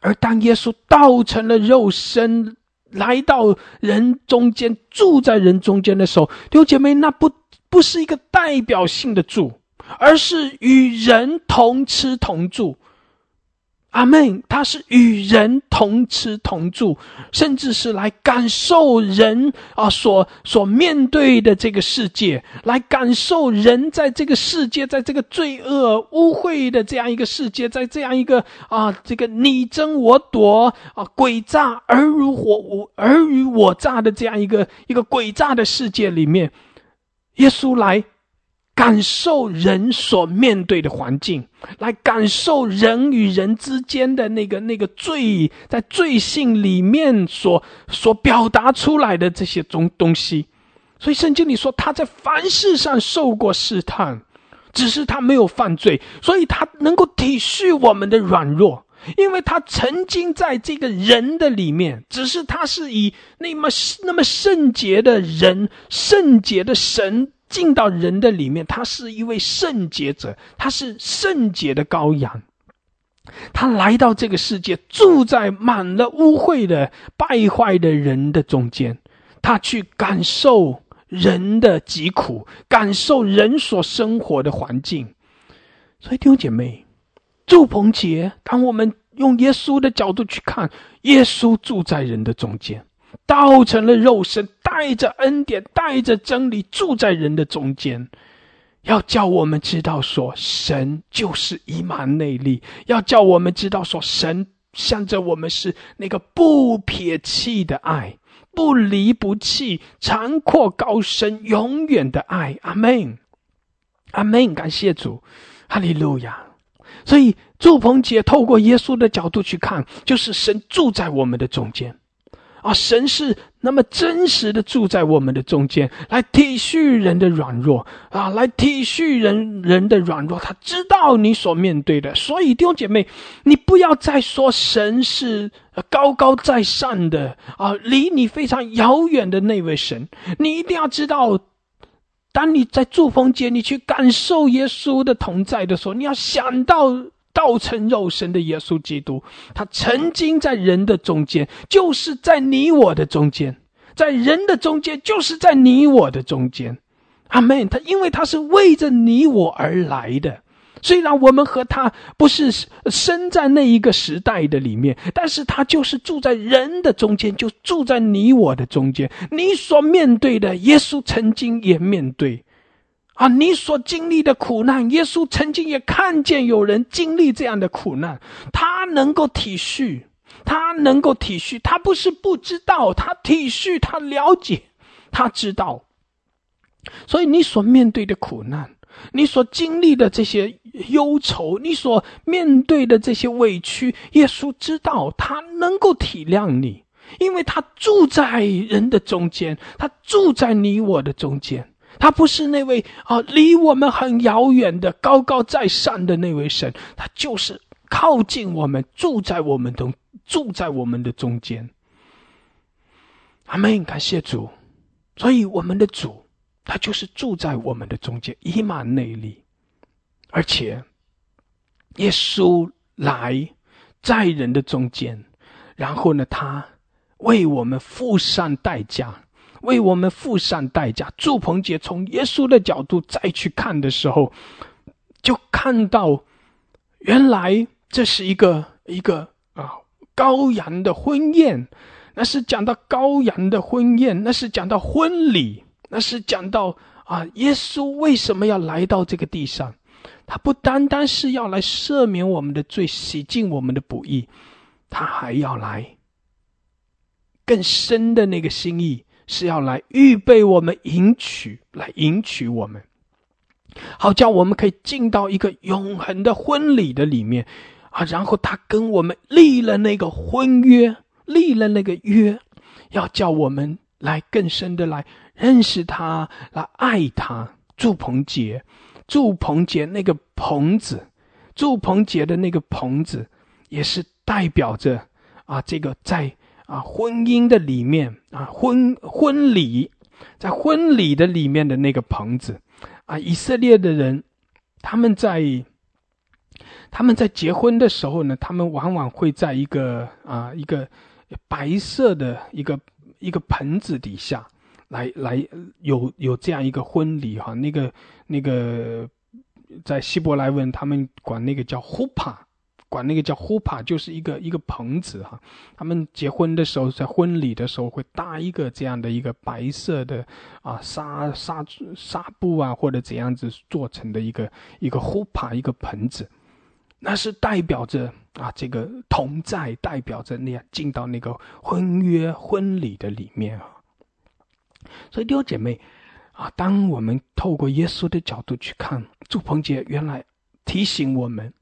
而当耶稣道成了肉身，来到人中间，住在人中间的时候，弟兄姐妹，那不不是一个代表性的住，而是与人同吃同住。阿门。他是与人同吃同住，甚至是来感受人啊所所面对的这个世界，来感受人在这个世界，在这个罪恶污秽的这样一个世界，在这样一个啊这个你争我夺啊诡诈尔虞我尔虞我诈的这样一个一个诡诈的世界里面，耶稣来。感受人所面对的环境，来感受人与人之间的那个那个罪，在罪性里面所所表达出来的这些东东西，所以圣经里说他在凡事上受过试探，只是他没有犯罪，所以他能够体恤我们的软弱。因为他曾经在这个人的里面，只是他是以那么那么圣洁的人、圣洁的神进到人的里面，他是一位圣洁者，他是圣洁的羔羊。他来到这个世界，住在满了污秽的败坏的人的中间，他去感受人的疾苦，感受人所生活的环境。所以弟兄姐妹。祝鹏杰，当我们用耶稣的角度去看，耶稣住在人的中间，道成了肉身，带着恩典，带着真理，住在人的中间，要叫我们知道说，神就是以马内利，要叫我们知道说，神向着我们是那个不撇弃的爱，不离不弃，长阔高深，永远的爱。阿门，阿门。感谢主，哈利路亚。所以，祝棚节透过耶稣的角度去看，就是神住在我们的中间，啊，神是那么真实的住在我们的中间，来体恤人的软弱，啊，来体恤人人的软弱。他知道你所面对的，所以弟兄姐妹，你不要再说神是高高在上的啊，离你非常遥远的那位神。你一定要知道。当你在祝丰节，你去感受耶稣的同在的时候，你要想到道成肉身的耶稣基督，他曾经在人的中间，就是在你我的中间，在人的中间，就是在你我的中间。阿门。他因为他是为着你我而来的。虽然我们和他不是生在那一个时代的里面，但是他就是住在人的中间，就住在你我的中间。你所面对的，耶稣曾经也面对，啊，你所经历的苦难，耶稣曾经也看见有人经历这样的苦难，他能够体恤，他能够体恤，他不是不知道，他体恤，他了解，他知道。所以你所面对的苦难。你所经历的这些忧愁，你所面对的这些委屈，耶稣知道，他能够体谅你，因为他住在人的中间，他住在你我的中间，他不是那位啊离我们很遥远的高高在上的那位神，他就是靠近我们，住在我们中住在我们的中间。阿门，感谢主，所以我们的主。他就是住在我们的中间，以马内利，而且耶稣来在人的中间，然后呢，他为我们付上代价，为我们付上代价。祝鹏杰从耶稣的角度再去看的时候，就看到原来这是一个一个啊羔羊的婚宴，那是讲到羔羊的婚宴，那是讲到婚礼。那是讲到啊，耶稣为什么要来到这个地上？他不单单是要来赦免我们的罪、洗净我们的不义，他还要来更深的那个心意，是要来预备我们迎娶，来迎娶我们，好叫我们可以进到一个永恒的婚礼的里面啊。然后他跟我们立了那个婚约，立了那个约，要叫我们来更深的来。认识他，来爱他。祝鹏杰，祝鹏杰那个棚子，祝鹏杰的那个棚子，也是代表着啊，这个在啊婚姻的里面啊婚婚礼，在婚礼的里面的那个棚子啊，以色列的人，他们在他们在结婚的时候呢，他们往往会在一个啊一个白色的一个一个盆子底下。来来，有有这样一个婚礼哈，那个那个，在希伯来文他们管那个叫 hupa，管那个叫 hupa，就是一个一个棚子哈。他们结婚的时候，在婚礼的时候会搭一个这样的一个白色的啊纱纱纱布啊，或者怎样子做成的一个一个 hupa 一个盆子，那是代表着啊这个同在，代表着那样进到那个婚约婚礼的里面啊。所以弟兄姐妹，啊，当我们透过耶稣的角度去看祝鹏杰，原来提醒我们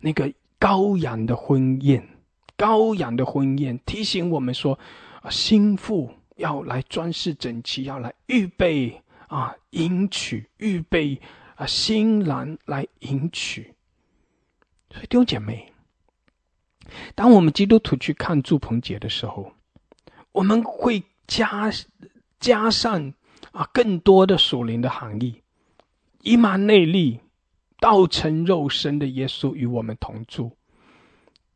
那个羔羊的婚宴，羔羊的婚宴提醒我们说，啊，心腹要来装饰整齐，要来预备啊迎娶，预备啊新郎来迎娶。所以弟兄姐妹，当我们基督徒去看祝棚节的时候，我们会加加上啊更多的属灵的含义，以马内利，道成肉身的耶稣与我们同住，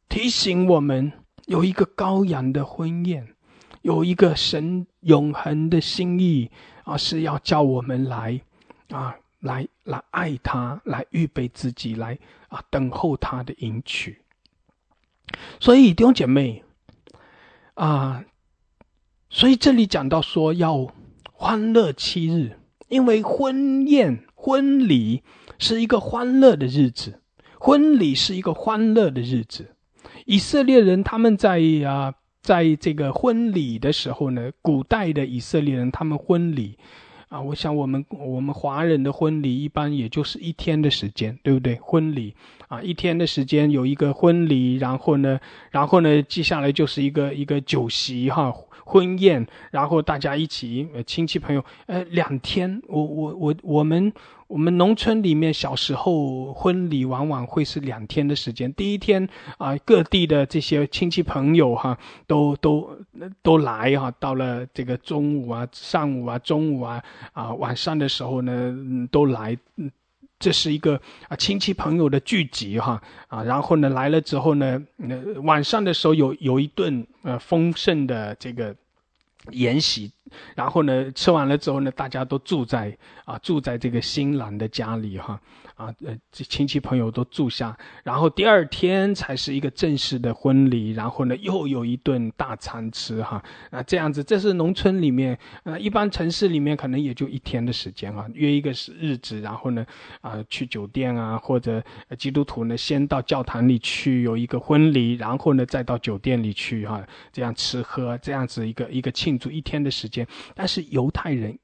提醒我们有一个羔羊的婚宴，有一个神永恒的心意啊，是要叫我们来啊。来来爱他，来预备自己，来啊等候他的迎娶。所以弟兄姐妹啊，所以这里讲到说要欢乐七日，因为婚宴婚礼是一个欢乐的日子，婚礼是一个欢乐的日子。以色列人他们在啊在这个婚礼的时候呢，古代的以色列人他们婚礼。啊，我想我们我们华人的婚礼一般也就是一天的时间，对不对？婚礼啊，一天的时间有一个婚礼，然后呢，然后呢，接下来就是一个一个酒席哈，婚宴，然后大家一起亲戚朋友，呃，两天，我我我我们。我们农村里面小时候婚礼往往会是两天的时间。第一天啊，各地的这些亲戚朋友哈，都都都来哈。到了这个中午啊、上午啊、中午啊啊晚上的时候呢，都来。这是一个啊亲戚朋友的聚集哈啊。然后呢来了之后呢，晚上的时候有有一顿呃丰盛的这个宴席。然后呢，吃完了之后呢，大家都住在啊，住在这个新郎的家里哈。啊，呃，亲戚朋友都住下，然后第二天才是一个正式的婚礼，然后呢，又有一顿大餐吃哈。啊，这样子，这是农村里面，呃，一般城市里面可能也就一天的时间哈，约一个是日子，然后呢，啊，去酒店啊，或者基督徒呢，先到教堂里去有一个婚礼，然后呢，再到酒店里去哈，这样吃喝，这样子一个一个庆祝一天的时间。但是犹太人。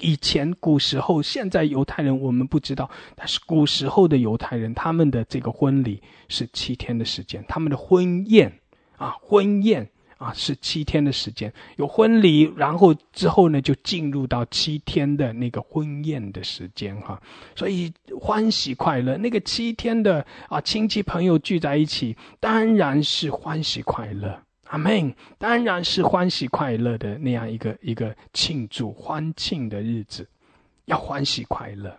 以前古时候，现在犹太人我们不知道，但是古时候的犹太人，他们的这个婚礼是七天的时间，他们的婚宴啊，婚宴啊是七天的时间，有婚礼，然后之后呢就进入到七天的那个婚宴的时间哈，所以欢喜快乐，那个七天的啊亲戚朋友聚在一起，当然是欢喜快乐。阿门，当然是欢喜快乐的那样一个一个庆祝欢庆的日子，要欢喜快乐。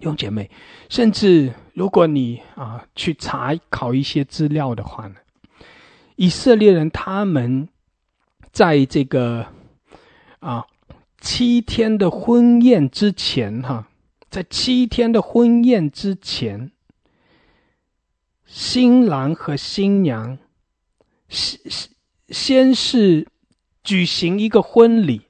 用姐妹，甚至如果你啊去查考一些资料的话呢，以色列人他们在这个啊七天的婚宴之前，哈，在七天的婚宴之前，新郎和新娘。先先是举行一个婚礼，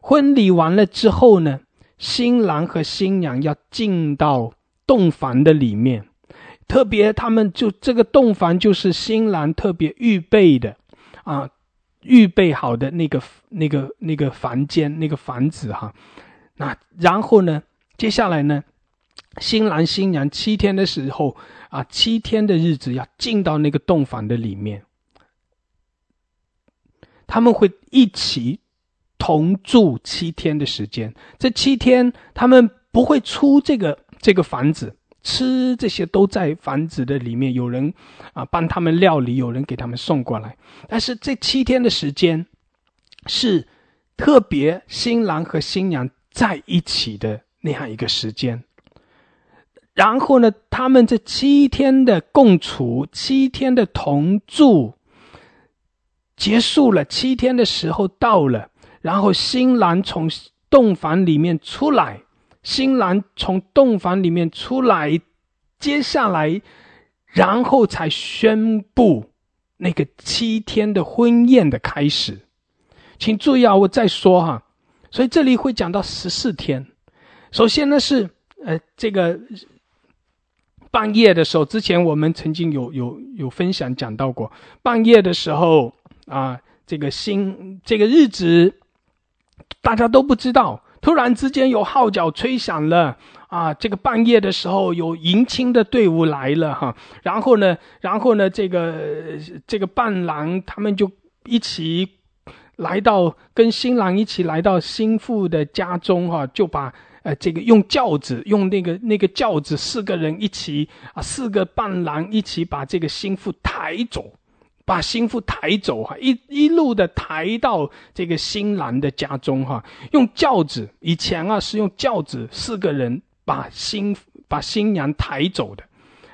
婚礼完了之后呢，新郎和新娘要进到洞房的里面，特别他们就这个洞房就是新郎特别预备的啊，预备好的那个那个那个房间那个房子哈，那然后呢，接下来呢，新郎新娘七天的时候啊，七天的日子要进到那个洞房的里面。他们会一起同住七天的时间，这七天他们不会出这个这个房子，吃这些都在房子的里面，有人啊帮他们料理，有人给他们送过来。但是这七天的时间是特别新郎和新娘在一起的那样一个时间。然后呢，他们这七天的共处，七天的同住。结束了七天的时候到了，然后新郎从洞房里面出来，新郎从洞房里面出来，接下来，然后才宣布那个七天的婚宴的开始。请注意啊，我再说哈，所以这里会讲到十四天。首先呢是呃这个半夜的时候，之前我们曾经有有有分享讲到过，半夜的时候。啊，这个新这个日子，大家都不知道。突然之间有号角吹响了，啊，这个半夜的时候有迎亲的队伍来了哈。然后呢，然后呢，这个这个伴郎他们就一起来到跟新郎一起来到新妇的家中，哈，就把呃这个用轿子，用那个那个轿子，四个人一起啊，四个伴郎一起把这个新妇抬走，把新妇抬走，哈，一一路的抬到这个新郎的家中，哈，用轿子，以前啊是用轿子，四个人把新把新娘抬走的，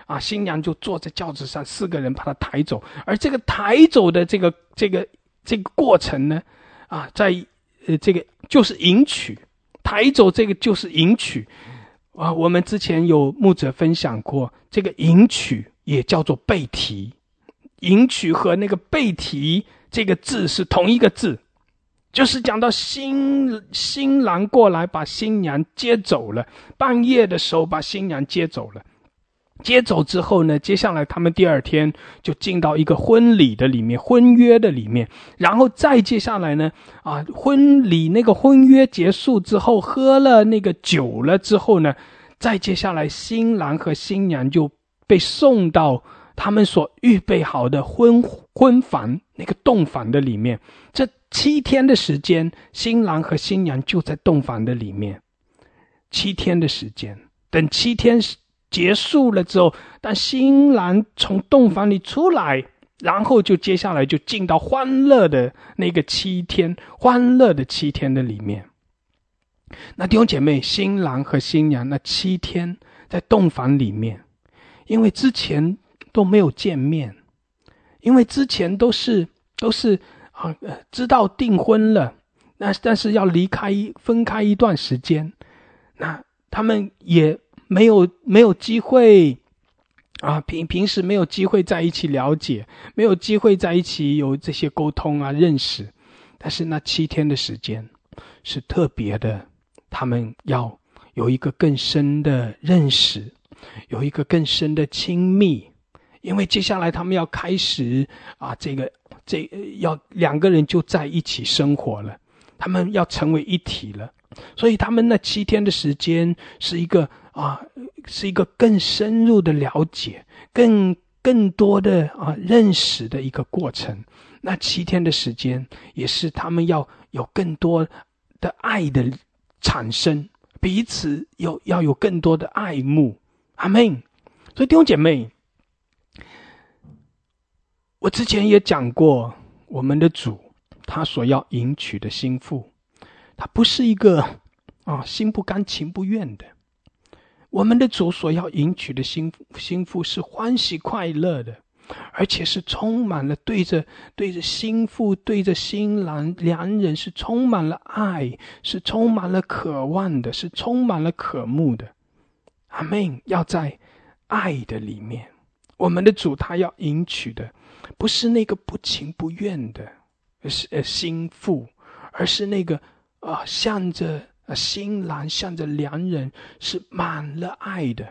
啊，新娘就坐在轿子上，四个人把她抬走，而这个抬走的这个这个。这个过程呢，啊，在呃，这个就是迎娶，抬走这个就是迎娶，啊，我们之前有牧者分享过，这个迎娶也叫做背提，迎娶和那个背提这个字是同一个字，就是讲到新新郎过来把新娘接走了，半夜的时候把新娘接走了。接走之后呢，接下来他们第二天就进到一个婚礼的里面，婚约的里面，然后再接下来呢，啊，婚礼那个婚约结束之后，喝了那个酒了之后呢，再接下来新郎和新娘就被送到他们所预备好的婚婚房那个洞房的里面。这七天的时间，新郎和新娘就在洞房的里面，七天的时间，等七天结束了之后，当新郎从洞房里出来，然后就接下来就进到欢乐的那个七天，欢乐的七天的里面。那弟兄姐妹，新郎和新娘那七天在洞房里面，因为之前都没有见面，因为之前都是都是啊知道订婚了，那但是要离开分开一段时间，那他们也。没有没有机会啊，平平时没有机会在一起了解，没有机会在一起有这些沟通啊认识，但是那七天的时间是特别的，他们要有一个更深的认识，有一个更深的亲密，因为接下来他们要开始啊，这个这要两个人就在一起生活了，他们要成为一体了，所以他们那七天的时间是一个。啊，是一个更深入的了解，更更多的啊认识的一个过程。那七天的时间，也是他们要有更多的爱的产生，彼此有要有更多的爱慕。阿门。所以弟兄姐妹，我之前也讲过，我们的主他所要迎娶的心腹，他不是一个啊心不甘情不愿的。我们的主所要迎娶的心心腹是欢喜快乐的，而且是充满了对着对着心腹对着新郎两人是充满了爱，是充满了渴望的，是充满了渴慕的。阿门！要在爱的里面，我们的主他要迎娶的不是那个不情不愿的，是呃心腹，而是那个啊向着。新郎向着良人是满了爱的，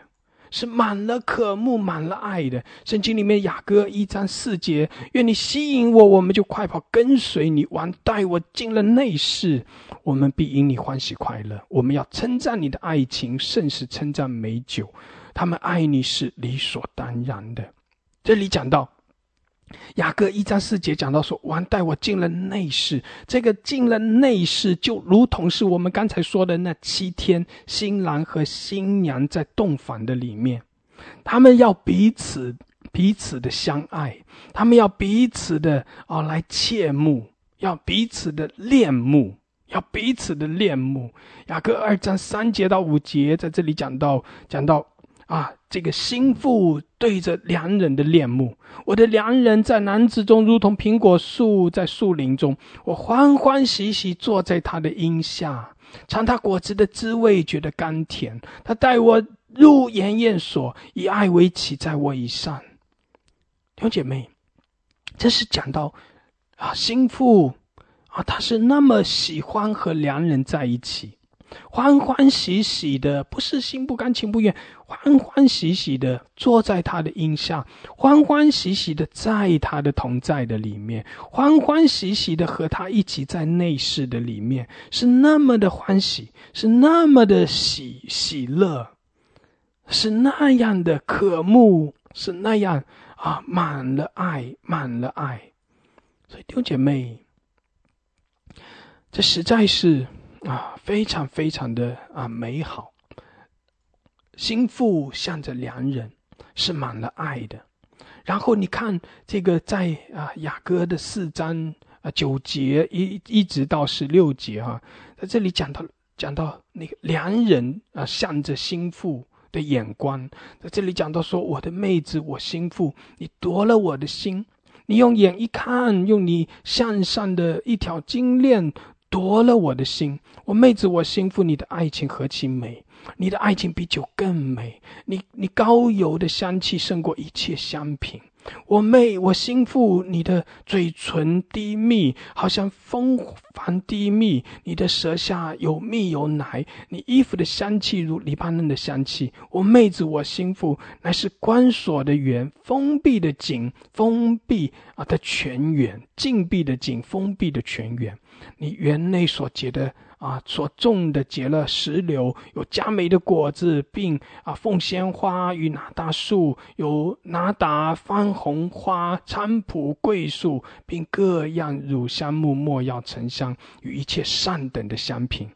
是满了渴慕、满了爱的。圣经里面雅歌一章四节：愿你吸引我，我们就快跑跟随你；完带我进了内室，我们必因你欢喜快乐。我们要称赞你的爱情，甚是称赞美酒。他们爱你是理所当然的。这里讲到。雅各一章四节讲到说：“王带我进了内室，这个进了内室，就如同是我们刚才说的那七天，新郎和新娘在洞房的里面，他们要彼此彼此的相爱，他们要彼此的啊来切慕，要彼此的恋慕，要彼此的恋慕。”雅各二章三节到五节在这里讲到，讲到。啊，这个心腹对着良人的恋慕，我的良人在男子中如同苹果树在树林中，我欢欢喜喜坐在他的荫下，尝他果子的滋味，觉得甘甜。他带我入筵宴所，以爱为旗，在我以上。弟兄姐妹，这是讲到啊，心腹啊，他是那么喜欢和良人在一起。欢欢喜喜的，不是心不甘情不愿，欢欢喜喜的坐在他的荫下，欢欢喜喜的在他的同在的里面，欢欢喜喜的和他一起在内室的里面，是那么的欢喜，是那么的喜喜乐，是那样的渴慕，是那样啊，满了爱，满了爱。所以弟兄姐妹，这实在是啊，非常非常的啊美好。心腹向着良人是满了爱的。然后你看这个在啊雅歌的四章啊九节一一直到十六节哈，在这里讲到讲到那个良人啊向着心腹的眼光，在这里讲到说我的妹子我心腹，你夺了我的心，你用眼一看，用你向上的一条金链夺了我的心，我妹子我心腹，你的爱情何其美。你的爱情比酒更美，你你高油的香气胜过一切香品。我妹，我心腹，你的嘴唇低密，好像蜂房低密；你的舌下有蜜有奶，你衣服的香气如黎巴嫩的香气。我妹子，我心腹，乃是关锁的园，封闭的井，封闭啊的泉源，禁闭的井，封闭的泉源。你园内所结的。啊，所种的结了石榴，有佳美的果子，并啊凤仙花与拿大树，有拿达番红花、菖蒲桂树，并各样乳香木、没药沉香与一切上等的香品。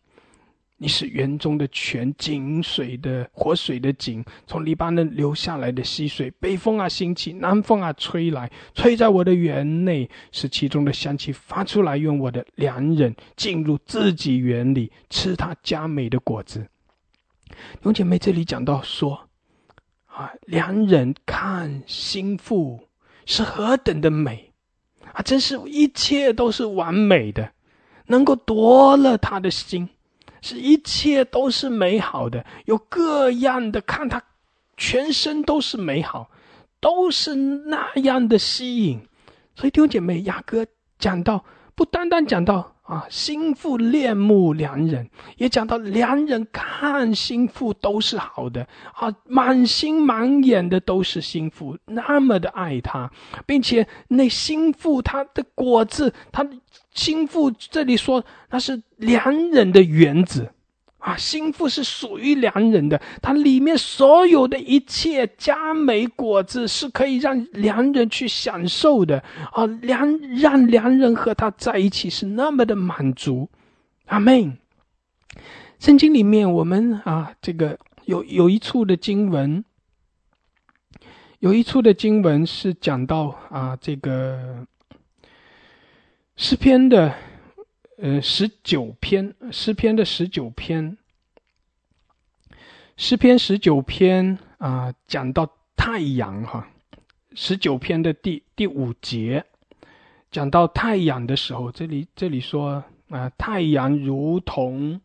你是园中的泉，井水的活水的井，从黎巴嫩流下来的溪水。北风啊兴起，南风啊吹来，吹在我的园内，使其中的香气发出来，用我的良人进入自己园里，吃他佳美的果子。兄姐妹，这里讲到说，啊，良人看心腹是何等的美，啊，真是一切都是完美的，能够夺了他的心。是一切都是美好的，有各样的看他，全身都是美好，都是那样的吸引。所以弟兄姐妹，雅各讲到，不单单讲到啊，心腹恋慕良人，也讲到良人看心腹都是好的啊，满心满眼的都是心腹，那么的爱他，并且那心腹他的果子，他。心腹这里说那是良人的园子，啊，心腹是属于良人的，它里面所有的一切佳美果子是可以让良人去享受的，啊，良让良人和他在一起是那么的满足，阿门。圣经里面我们啊，这个有有一处的经文，有一处的经文是讲到啊，这个。诗篇的，呃，十九篇，诗篇的十九篇，诗篇十九篇啊，讲到太阳哈，十九篇的第第五节，讲到太阳的时候，这里这里说啊，太阳如同，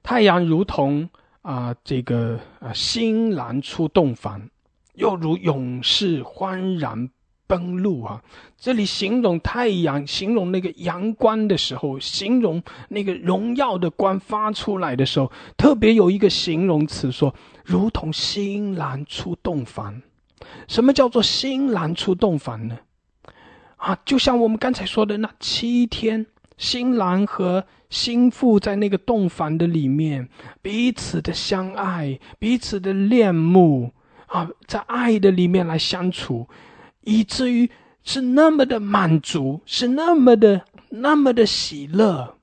太阳如同啊，这个啊，新郎出洞房，又如勇士欢然。奔路啊！这里形容太阳，形容那个阳光的时候，形容那个荣耀的光发出来的时候，特别有一个形容词说，如同新郎出洞房。什么叫做新郎出洞房呢？啊，就像我们刚才说的那七天，新郎和新妇在那个洞房的里面，彼此的相爱，彼此的恋慕啊，在爱的里面来相处。以至于是那么的满足，是那么的那么的喜乐，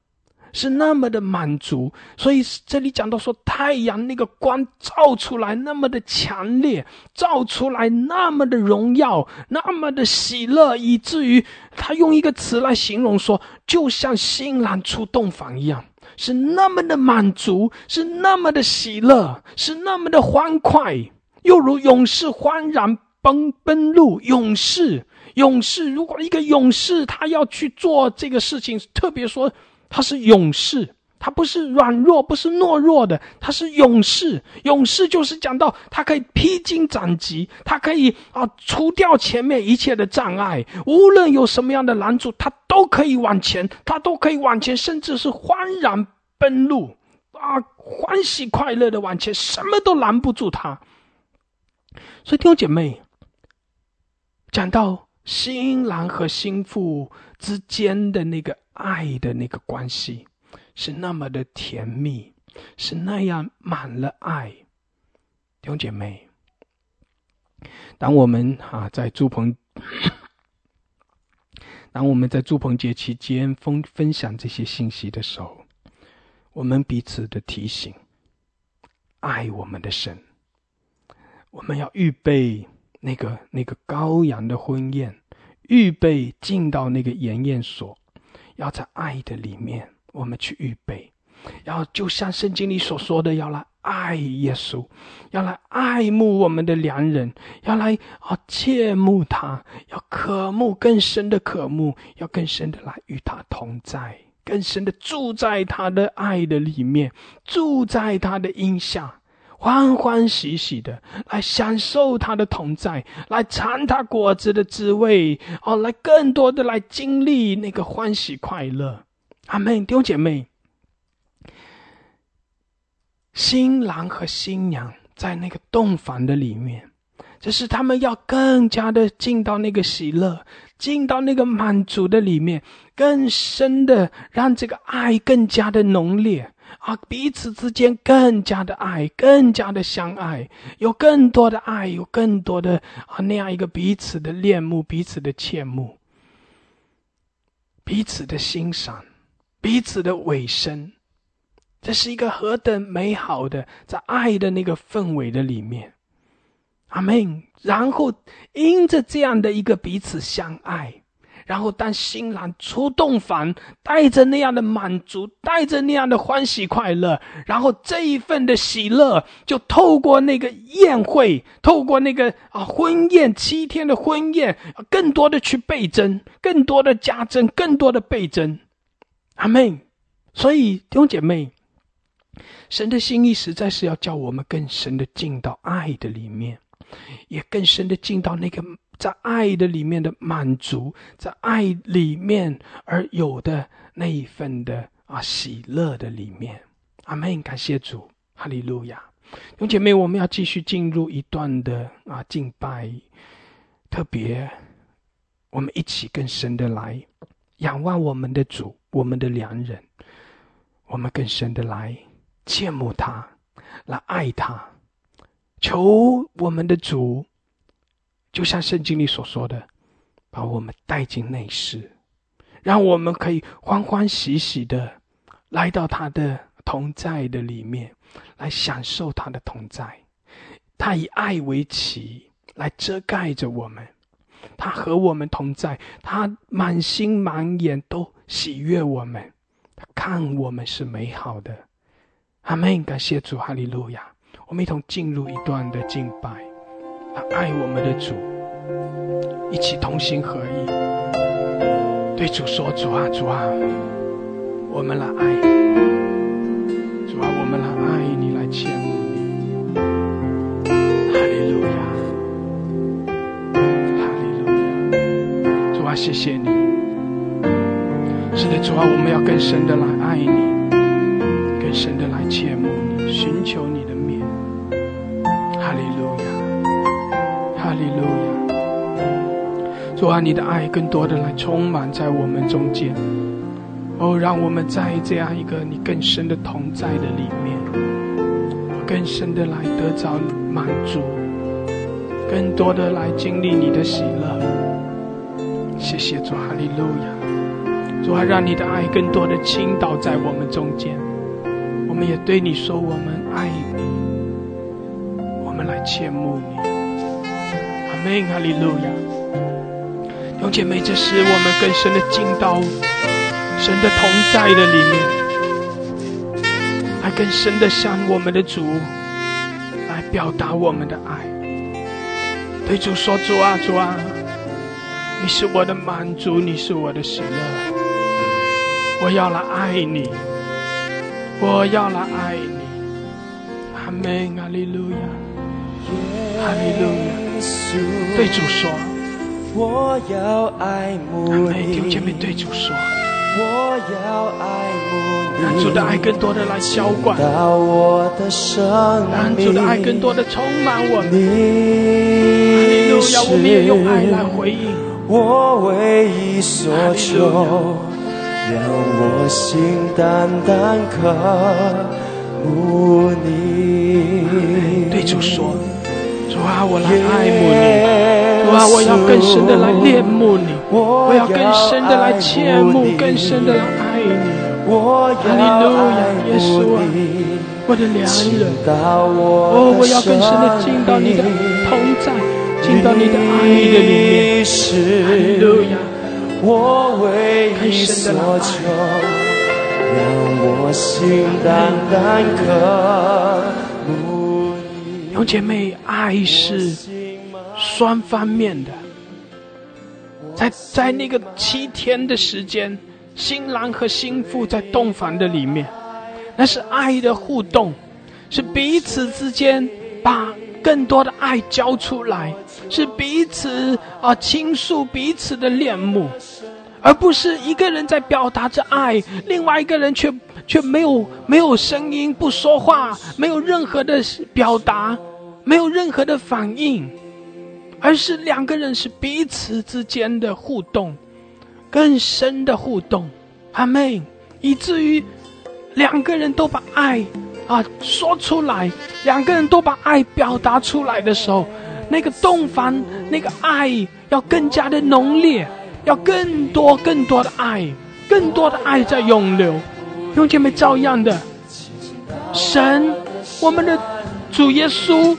是那么的满足。所以这里讲到说，太阳那个光照出来那么的强烈，照出来那么的荣耀，那么的喜乐，以至于他用一个词来形容说，就像新郎出洞房一样，是那么的满足，是那么的喜乐，是那么的欢快，又如勇士欢然。奔奔路，勇士，勇士。如果一个勇士他要去做这个事情，特别说他是勇士，他不是软弱，不是懦弱的，他是勇士。勇士就是讲到他可以披荆斩棘，他可以啊除掉前面一切的障碍，无论有什么样的拦阻，他都可以往前，他都可以往前，甚至是欢然奔路啊，欢喜快乐的往前，什么都拦不住他。所以弟兄姐妹。讲到新郎和新妇之间的那个爱的那个关系，是那么的甜蜜，是那样满了爱。弟兄姐妹，当我们啊在祝棚，当我们在祝棚节期间分分享这些信息的时候，我们彼此的提醒，爱我们的神，我们要预备那个那个羔羊的婚宴，预备进到那个筵宴所，要在爱的里面，我们去预备，要就像圣经里所说的，要来。爱耶稣，要来爱慕我们的良人，要来啊切慕他，要渴慕更深的渴慕，要更深的来与他同在，更深的住在他的爱的里面，住在他的荫下，欢欢喜喜的来享受他的同在，来尝他果子的滋味，哦，来更多的来经历那个欢喜快乐。阿门，弟兄姐妹。新郎和新娘在那个洞房的里面，这是他们要更加的进到那个喜乐，进到那个满足的里面，更深的让这个爱更加的浓烈啊！彼此之间更加的爱，更加的相爱，有更多的爱，有更多的啊那样一个彼此的恋慕，彼此的切慕，彼此的欣赏，彼此的尾声。这是一个何等美好的，在爱的那个氛围的里面，阿门。然后因着这样的一个彼此相爱，然后当新郎出洞房，带着那样的满足，带着那样的欢喜快乐，然后这一份的喜乐就透过那个宴会，透过那个啊婚宴七天的婚宴，更多的去倍增，更多的加增，更多的倍增，阿门。所以弟兄姐妹。神的心意实在是要叫我们更深的进到爱的里面，也更深的进到那个在爱的里面的满足，在爱里面而有的那一份的啊喜乐的里面。阿门！感谢主，哈利路亚！弟兄姐妹，我们要继续进入一段的啊敬拜，特别我们一起更深的来仰望我们的主，我们的良人，我们更深的来。羡慕他，来爱他，求我们的主，就像圣经里所说的，把我们带进内室，让我们可以欢欢喜喜的来到他的同在的里面，来享受他的同在。他以爱为旗来遮盖着我们，他和我们同在，他满心满眼都喜悦我们，他看我们是美好的。阿门！感谢主，哈利路亚！我们一同进入一段的敬拜，爱我们的主，一起同心合意，对主说：“主啊，主啊，我们来爱你，主啊，我们来爱你，来羡慕你。”哈利路亚，哈利路亚！主啊，谢谢你。是的，主啊，我们要更深的来爱你。更深的来切慕你，寻求你哈利路亚。主啊，你的爱更多的来充满在我们中间。哦，让我们在这样一个你更深的同在的里面，更深的来得着满足，更多的来经历你的喜乐。谢谢主，哈利路亚。主啊，让你的爱更多的倾倒在我们中间。我们也对你说，我们爱你，我们来羡慕你。阿门，哈利路亚。用姐妹，这是我们更深的进到神的同在的里面，来更深的向我们的主来表达我们的爱。对主说：主啊，主啊，你是我的满足，你是我的喜乐，我要来爱你。我要来爱你，阿门，哈利路亚，哈利路亚，对主说，我要爱慕你？对主说，我要爱慕你，让主的爱更多的来浇灌，让主的爱更多的充满我。们，哈利路亚，我们也用爱来回应，我唯一所求。让我心单单渴慕你。对主说，主啊，我来爱慕你。主啊，我要更深的来恋慕你，我要更深的来切慕，更深的来爱你。哈利路亚，耶稣啊，我的良人。哦，我要更深的进到你的同在，进到你的爱的里面。哈利路亚，更深的来弟兄姐妹，爱是双方面的，在在那个七天的时间。新郎和新妇在洞房的里面，那是爱的互动，是彼此之间把更多的爱交出来，是彼此啊倾诉彼此的恋慕，而不是一个人在表达着爱，另外一个人却却没有没有声音，不说话，没有任何的表达，没有任何的反应，而是两个人是彼此之间的互动。更深的互动，阿妹，以至于两个人都把爱啊说出来，两个人都把爱表达出来的时候，那个洞房，那个爱要更加的浓烈，要更多更多的爱，更多的爱在涌流。用姐妹，照样的，神，我们的主耶稣，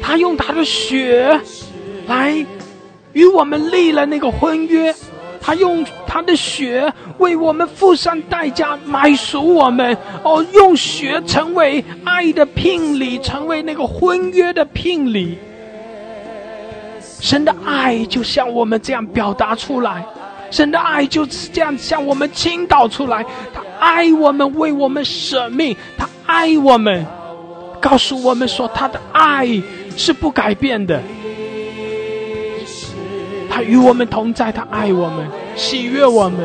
他用他的血来与我们立了那个婚约。他用他的血为我们付上代价，买赎我们。哦，用血成为爱的聘礼，成为那个婚约的聘礼。神的爱就像我们这样表达出来，神的爱就是这样向我们倾倒出来。他爱我们，为我们舍命。他爱我们，告诉我们说他的爱是不改变的。他与我们同在，他爱我们，喜悦我们。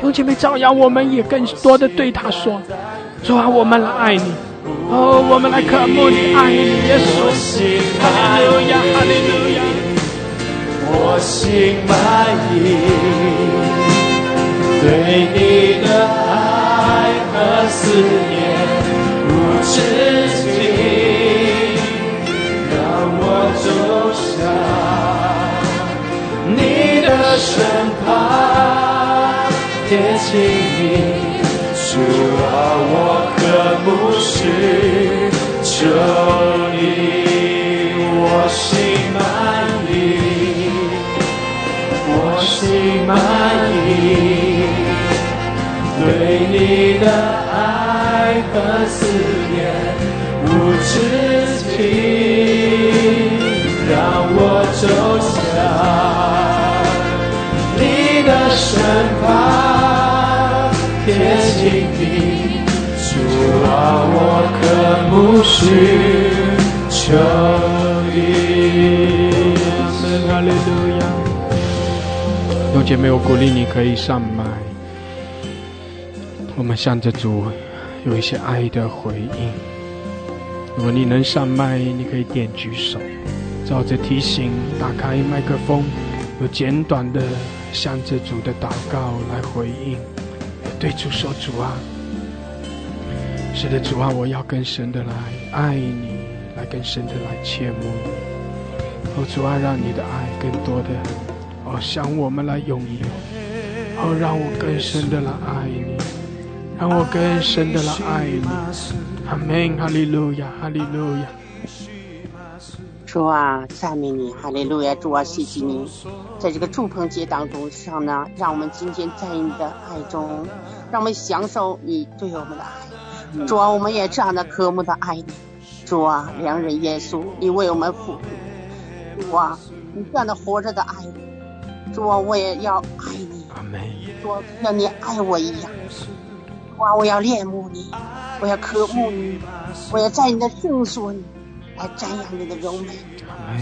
兄姐妹，照样我们也更多的对他说：“主啊，我们来爱你，哦，我们来渴慕你，爱你，耶稣。”哈利路亚，哈利路亚。我心满意，对你的爱和思念无止境，让我走向你的。身旁贴近你，主啊，我渴慕是求你，我心心满意，对你的爱和思念无止境，让我走向你的。身旁贴近你，主啊，我渴慕需求你。姐妹，我鼓励你可以上麦。我们向着主有一些爱的回应。如果你能上麦，你可以点举手，照着提醒打开麦克风，有简短的。向着主的祷告来回应，对主说：“主啊，是的，主啊，我要更深的来爱你，来更深的来切慕你。哦，主啊，让你的爱更多的哦向我们来拥有。哦，让我更深的来爱你，让我更深的来爱你。阿门，哈利路亚，哈利路亚。”主啊，赞美你，哈利路亚！主啊，谢谢你，在这个祝棚节当中上呢，让我们今天在你的爱中，让我们享受你对我们的爱。主啊，我们也这样的渴慕的爱你。主啊，良人耶稣，你为我们付出。主啊，你这样的活着的爱你你。主啊，我也要爱你。主啊，像你爱我一样。主啊，我要恋慕你，我要渴慕你，我要在你的圣所里。来瞻仰你的柔美，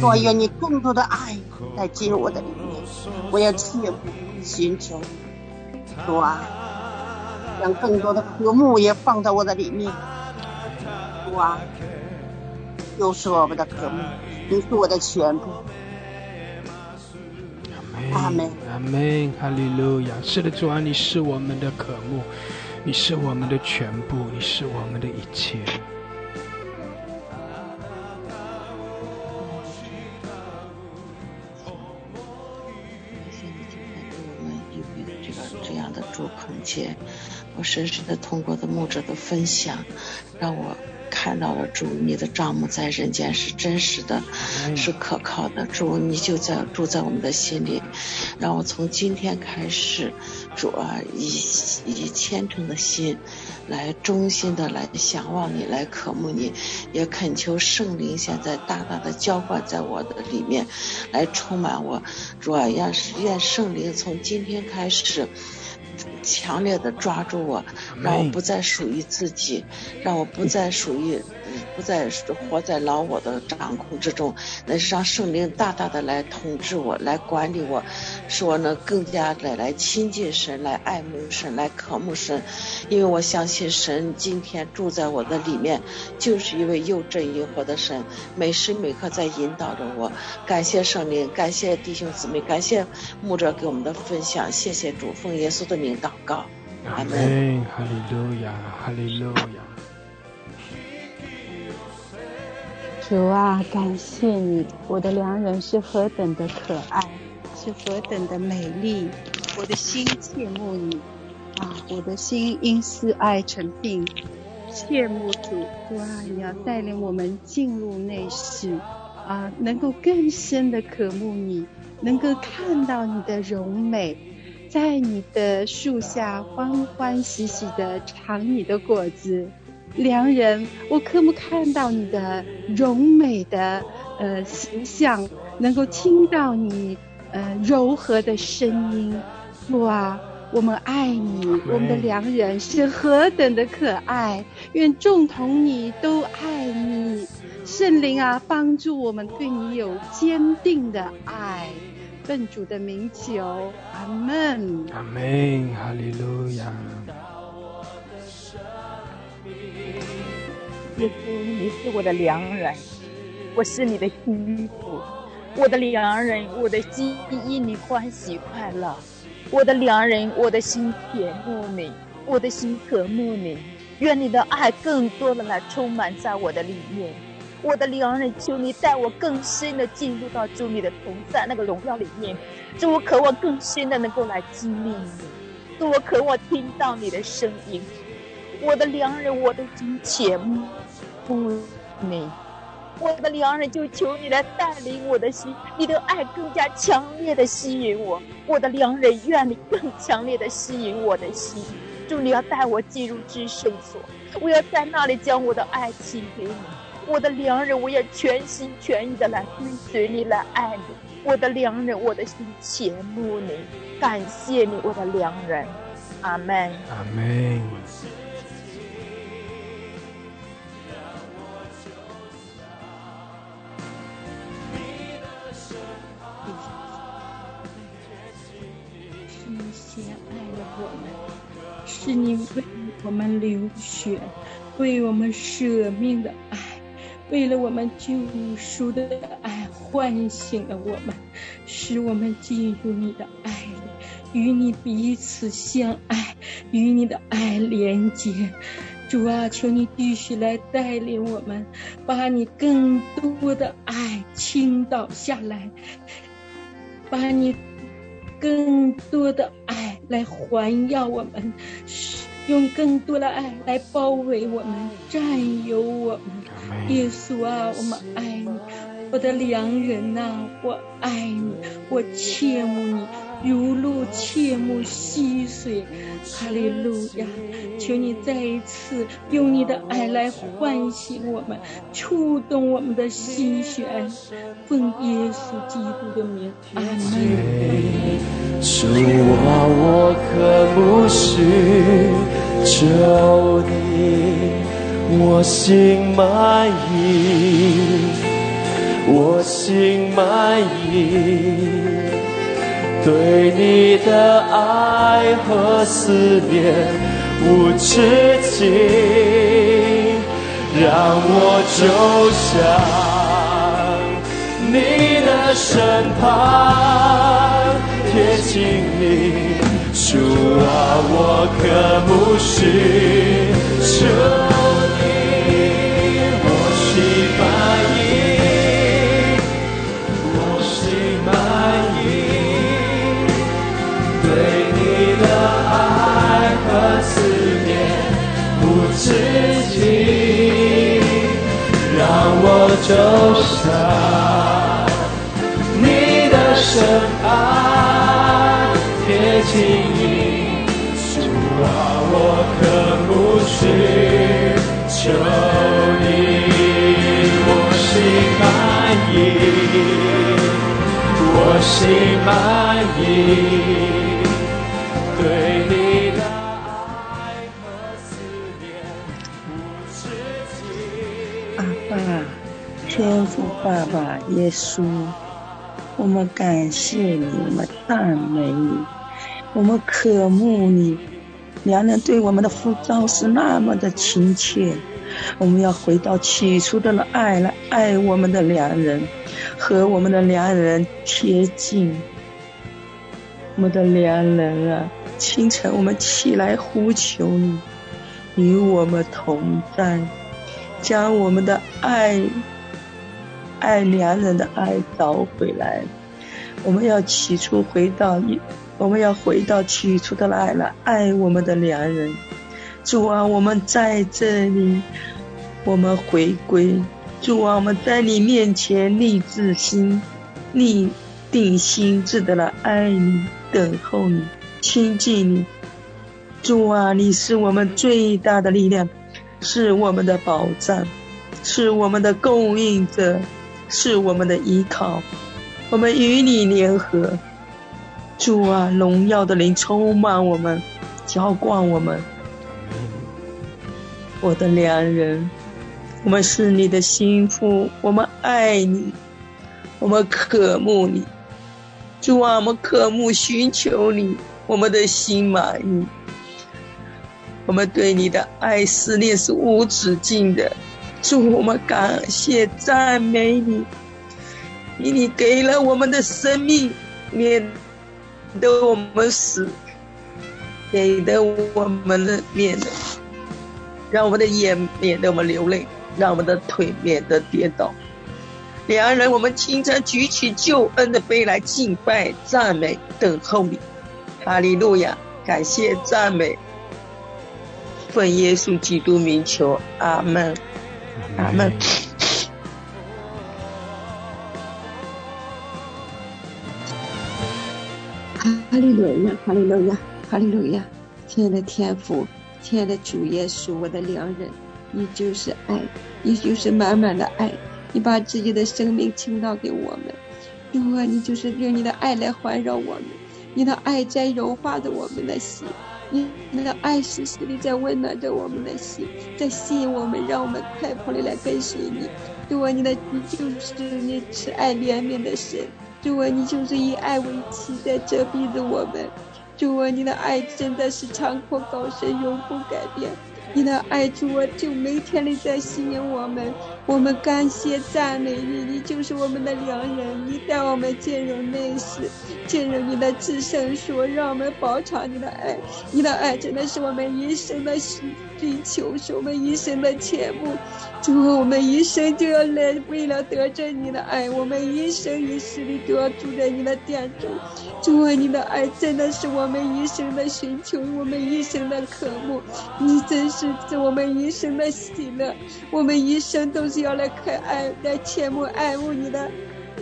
我愿你更多的爱来进入我的里面，我要切慕寻求，主啊，让更多的和睦也放在我的里面，主啊，又是我们的和睦，你是我的全部。阿门，阿门，哈利路亚！是的，主啊，你是我们的渴慕，你是我们的全部，你是我们的一切。感谢主，给我们预备这个这样的主空间。我深深的通过的牧者的分享，让我。看到了主，你的账目在人间是真实的，是可靠的。主，你就在住在我们的心里，让我从今天开始，主啊，以以虔诚的心，来衷心的来想望你，来渴慕你，也恳求圣灵现在大大的浇灌在我的里面，来充满我。主啊，愿愿圣灵从今天开始。强烈的抓住我，让我不再属于自己，让我不再属于。不再活在老我的掌控之中，那是让圣灵大大的来统治我，来管理我，使我能更加的来亲近神，来爱慕神，来渴慕神。因为我相信神今天住在我的里面，就是一位又真又活的神，每时每刻在引导着我。感谢圣灵，感谢弟兄姊妹，感谢牧者给我们的分享，谢谢主，奉耶稣的名祷告，阿门。哈利路亚，哈利路亚。主啊，感谢你！我的良人是何等的可爱，是何等的美丽！我的心切慕你啊，我的心因思爱成病，切慕主。主啊，你要带领我们进入内室啊，能够更深的渴慕你，能够看到你的荣美，在你的树下欢欢喜喜的尝你的果子。良人，我可不看到你的柔美的呃形象，能够听到你呃柔和的声音。哇，我们爱你，我们的良人是何等的可爱！愿众同你都爱你，圣灵啊，帮助我们对你有坚定的爱。奉主的名求，阿门。阿门，哈利路亚。耶稣，你是我的良人，我是你的心腹，我的良人，我的心因你欢喜快乐，我的良人，我的心甜慕你，我的心渴慕你，愿你的爱更多的来充满在我的里面，我的良人，求你带我更深的进入到主你的同在那个荣耀里面，祝我渴望更深的能够来经历你，祝我渴望听到你的声音，我的良人，我的心切慕。不，你，我的良人，就求你来带领我的心，你的爱更加强烈的吸引我。我的良人，愿你更强烈的吸引我的心。祝你要带我进入至圣所，我要在那里将我的爱情给你。我的良人，我要全心全意的来跟随你，来爱你。我的良人，我的心羡慕你，感谢你，我的良人。阿门。阿门。是你为我们流血，为我们舍命的爱，为了我们救赎的爱，唤醒了我们，使我们进入你的爱里，与你彼此相爱，与你的爱连接。主啊，求你继续来带领我们，把你更多的爱倾倒下来，把你更多的爱。来环绕我们，用更多的爱来包围我们，占有我们。耶稣啊，我们爱你，我的良人呐，我爱你，我切慕你。如露切慕溪水，哈利路亚！求你再一次用你的爱来唤醒我们，触动我们的心弦，奉耶稣基督的名，阿门。主啊，我可不是求你，我心满意，我心满意。对你的爱和思念无止境，让我就像你的身旁贴近你。主啊，我可不是求走向你的深爱，贴近你，主啊，我渴慕去求你，我心满意，我心满意，爸爸耶稣，我们感谢你，我们赞美你，我们渴慕你。良人对我们的呼召是那么的亲切，我们要回到起初的爱来爱我们的良人，和我们的良人贴近。我们的良人啊，清晨我们起来呼求你，与我们同在，将我们的爱。爱良人的爱找回来，我们要起初回到一，我们要回到起初的爱了，爱我们的良人。主啊，我们在这里，我们回归。主啊，我们在你面前立志心，立定心志的来爱你，等候你，亲近你。主啊，你是我们最大的力量，是我们的保障，是我们的供应者。是我们的依靠，我们与你联合，主啊，荣耀的灵充满我们，浇灌我们，我的良人，我们是你的心腹，我们爱你，我们渴慕你，主啊，我们渴慕寻求你，我们的心满意，我们对你的爱思念是无止境的。主，我们感谢赞美你，因你给了我们的生命，免得我们死，给的我们的免得让我们的眼免得我们流泪，让我们的腿免得跌倒。两人，我们清晨举起救恩的杯来敬拜、赞美、等候你。哈利路亚！感谢赞美，奉耶稣基督名求，阿门。阿门。哈利路亚，哈利路亚，哈利路亚！亲爱的天父，亲爱的主耶稣，我的良人，你就是爱，你就是满满的爱，你把自己的生命倾倒给我们，主啊，你就是用你的爱来环绕我们，你的爱在融化着我们的心。你的爱时时的在温暖着我们的心，在吸引我们，让我们快跑的来跟随你。主啊，你的你就是你慈爱怜悯的神。主啊，你就是以爱为旗在遮蔽着我们。主啊，你的爱真的是长阔高深，永不改变。你的爱，主啊，就每天的在吸引我们。我们感谢赞美你，你就是我们的良人。你带我们进入内室，进入你的至圣所，让我们饱尝你的爱。你的爱真的是我们一生的需追求，是我们一生的前慕。主啊，我们一生就要来为了得着你的爱，我们一生一世的都要住在你的殿中。主啊，你的爱真的是我们一生的寻求，我们一生的渴慕。你真是我们一生的喜乐，我们一生都是要来看爱，来切慕爱慕你的，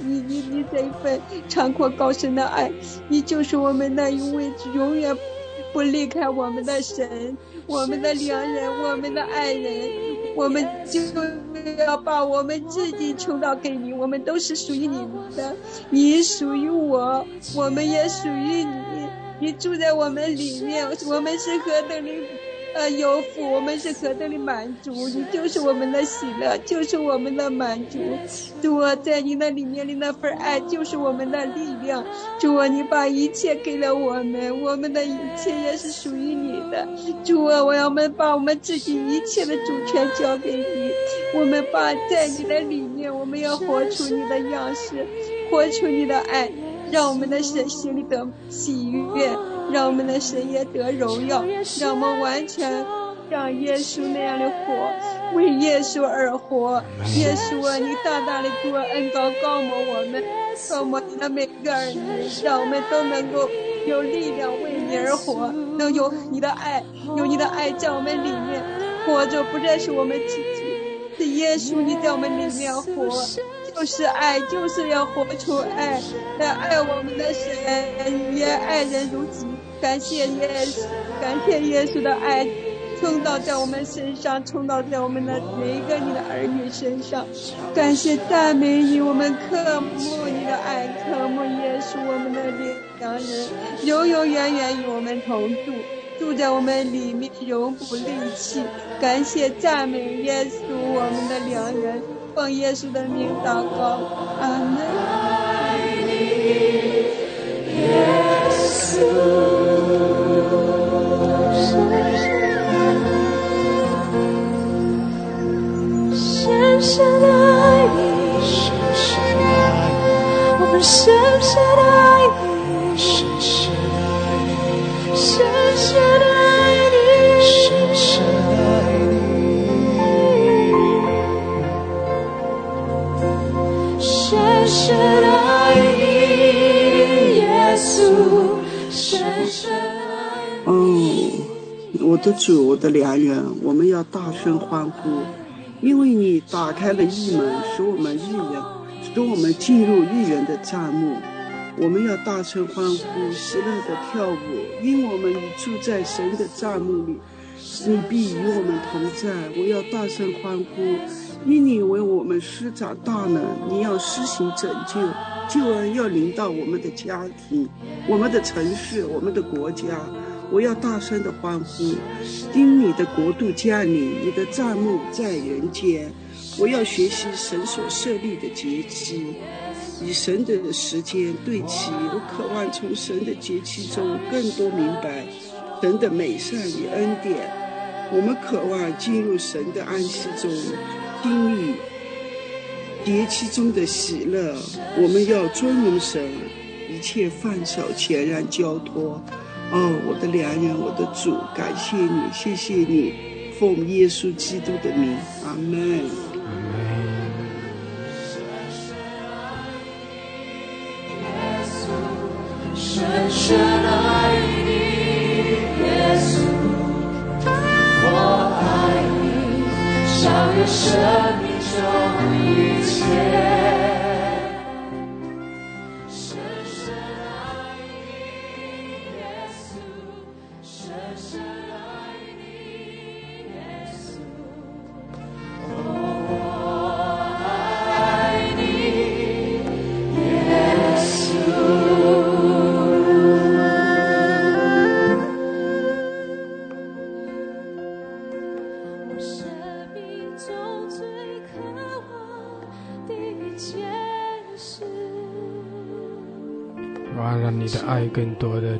你你你这一份长阔高深的爱，你就是我们那一位永远不离开我们的神，我们的良人，我们的爱人。我们就要把我们自己求到给你，我们都是属于你的，你属于我，我们也属于你，你住在我们里面，我们是何等的。呃，有福，我们是何等的满足！你就是我们的喜乐，就是我们的满足。主啊，在你那里面的那份爱，就是我们的力量。主啊，你把一切给了我们，我们的一切也是属于你的。主啊，我要们把我们自己一切的主权交给你。我们把在你的里面，我们要活出你的样式，活出你的爱，让我们的神心里得喜悦。让我们的神也得荣耀，让我们完全像耶稣那样的活，为耶稣而活。耶稣啊，你大大的给我恩高高摩我们，高摩你的每个儿女，让我们都能够有力量为你而活，能有你的爱，有你的爱在我们里面活着，不再是我们自己。是耶稣，你在我们里面活，就是爱，就是要活出爱，来爱我们的神，也爱人如己。感谢耶稣，感谢耶稣的爱。冲到在我们身上，冲到在我们的每一个你的儿女身上，感谢赞美你，我们渴慕你的爱，渴慕耶稣，我们的良人，永永远远与我们同住，住在我们里面，永不离弃。感谢赞美耶稣，我们的良人，奉耶稣的名祷告，阿门。爱你耶稣。深深的爱你，深深的爱你，我们深深的的主，的良人，我们要大声欢呼。因为你打开了一门，使我们一人，使我们进入一人的帐幕，我们要大声欢呼，喜乐的跳舞，因我们已住在神的帐幕里，你必与我们同在。我要大声欢呼，因你为我们施展大能，你要施行拯救，救恩要临到我们的家庭、我们的城市、我们的国家。我要大声的欢呼，因你的国度降临，你的帐幕在人间。我要学习神所设立的节期，以神的时间对齐。我渴望从神的节期中更多明白神的美善与恩典。我们渴望进入神的安息中，经历节期中的喜乐。我们要尊荣神，一切放手，全然交托。哦，我的良人，我的主，感谢你，谢谢你，奉耶稣基督的名，阿门。深深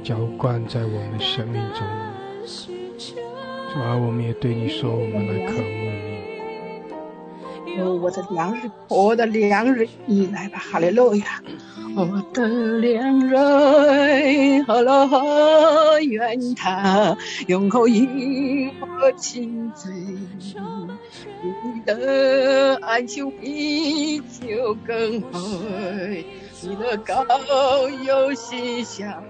浇灌在我们生命中，主啊，我们也对你说，我们来渴慕你。我的良人，我的良人，你来吧，哈利路亚！我的良人，哈喽，愿他用口引我亲嘴，你的爱就比酒更美。你的高有馨香，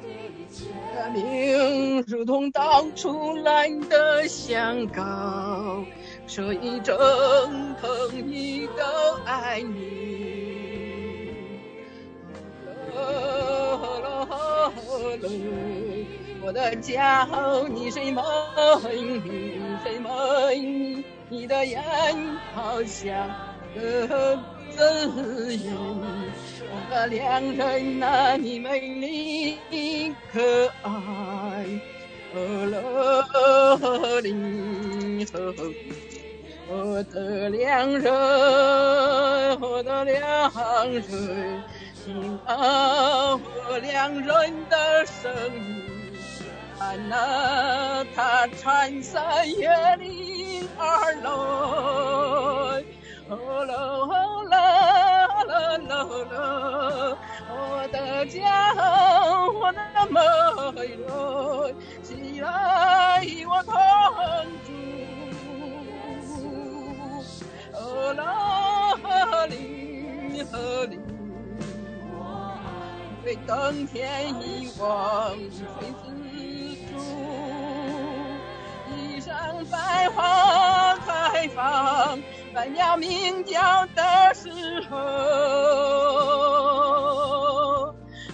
名如同倒出来的香膏，所以正疼你的爱你。我的家，你谁美？你谁美？你的眼好像自由。我的良人呐，你美丽可爱，哦哩呵，我的良人，我的良人，听啊我良人的声音，看那他穿山越岭而来，哦喽啦。啦啦！我的家，我的美人，起来与我同住。哦啦哩哈哩，为登天一望水之主，衣裳百花开放。在要鸣叫的时候，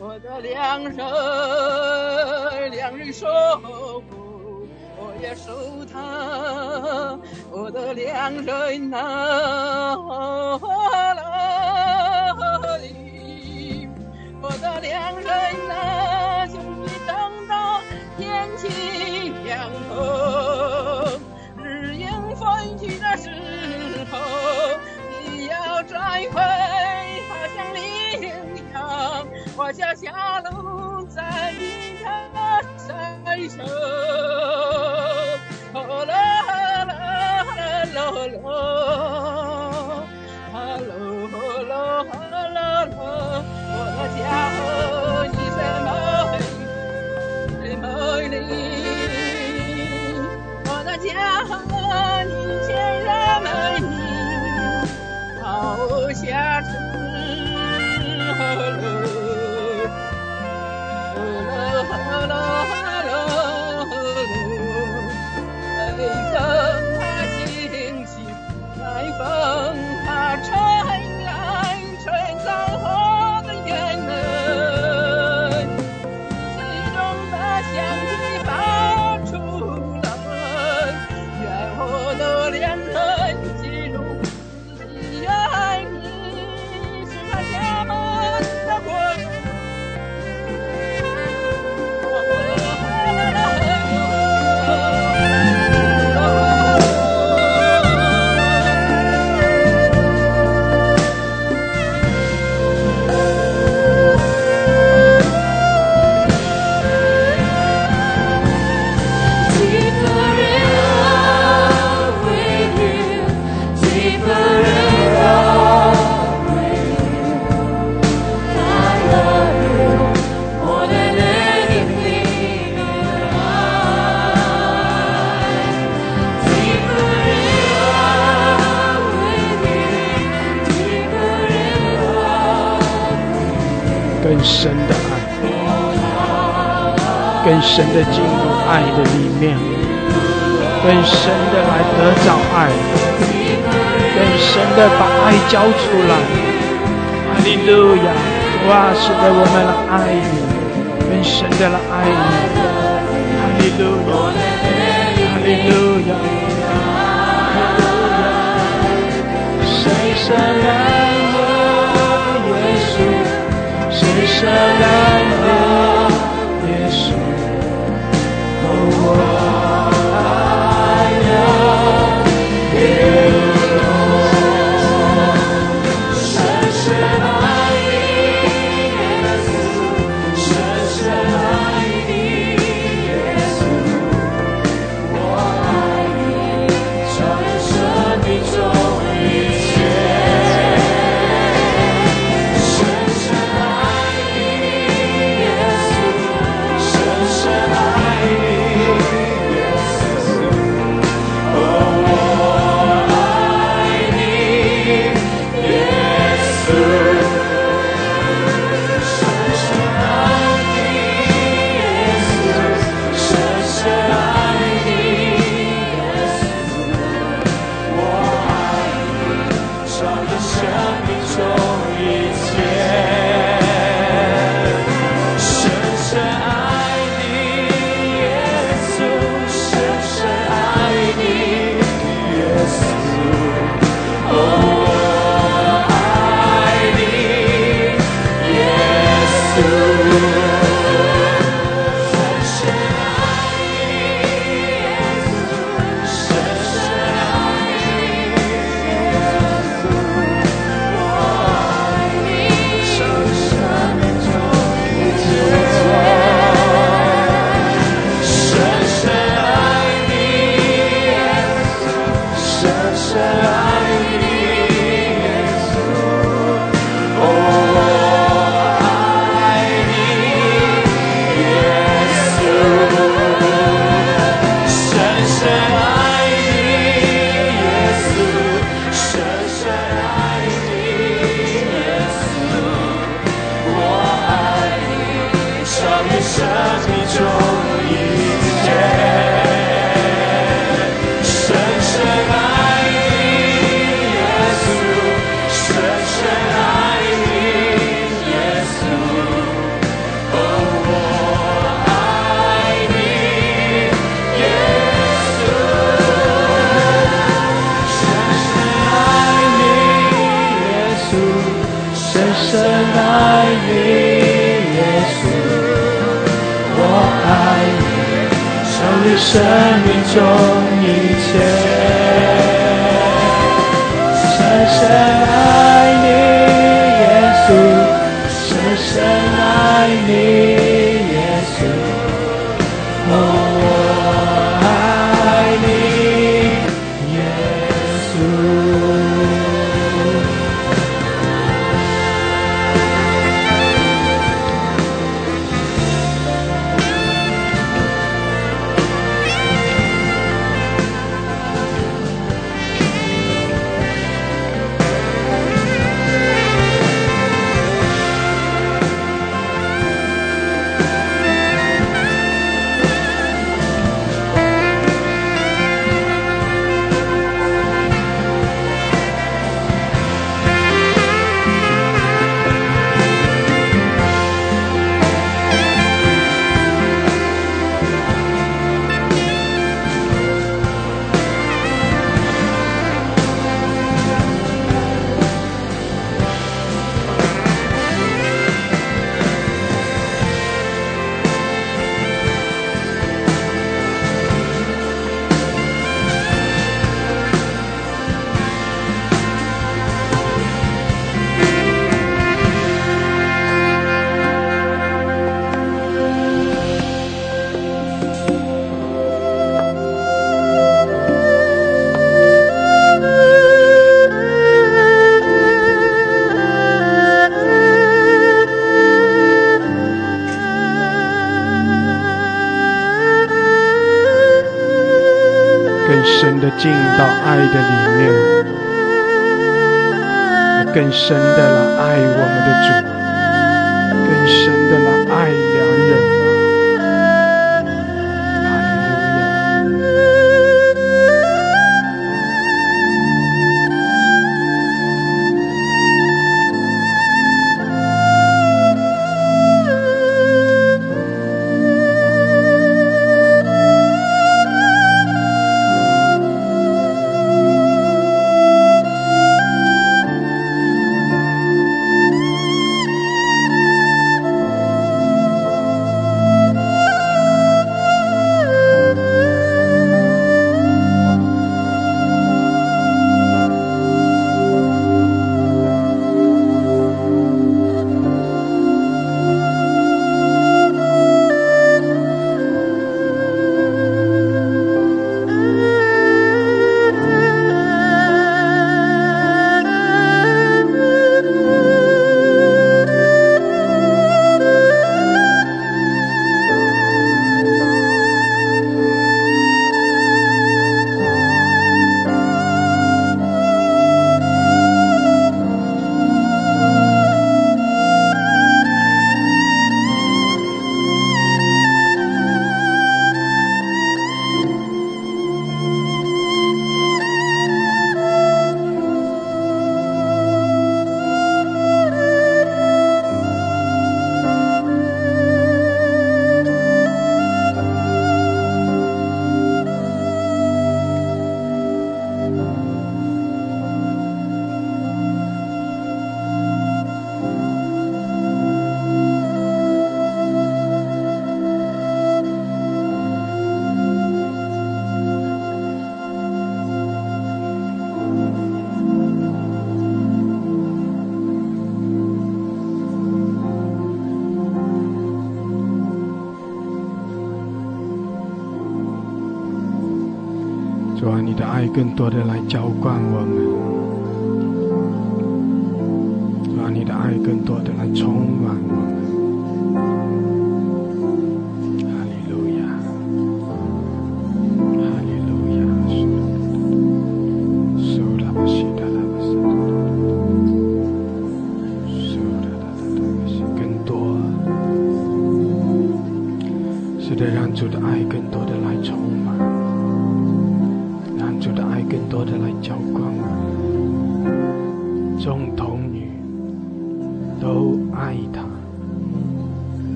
我的良人，良人守候，我也守他，我的良人哪里？我的良人哪，就你等到天气凉透，飞，好像羚羊，我下下路在你的身上。哦啦啦啦啦啦，哈喽哈喽哈喽喽，我的家和你最美最美丽，我的家和你哈喽，哈喽哈更深的进入爱的里面，更深的来得着爱，更深的把爱交出来。哈利路亚！哇，是的，我们来爱你，更深的来爱你。哈利路亚！哈利路亚！哈利路亚！深深爱我耶稣。深深的里面，更深的来爱我们的主。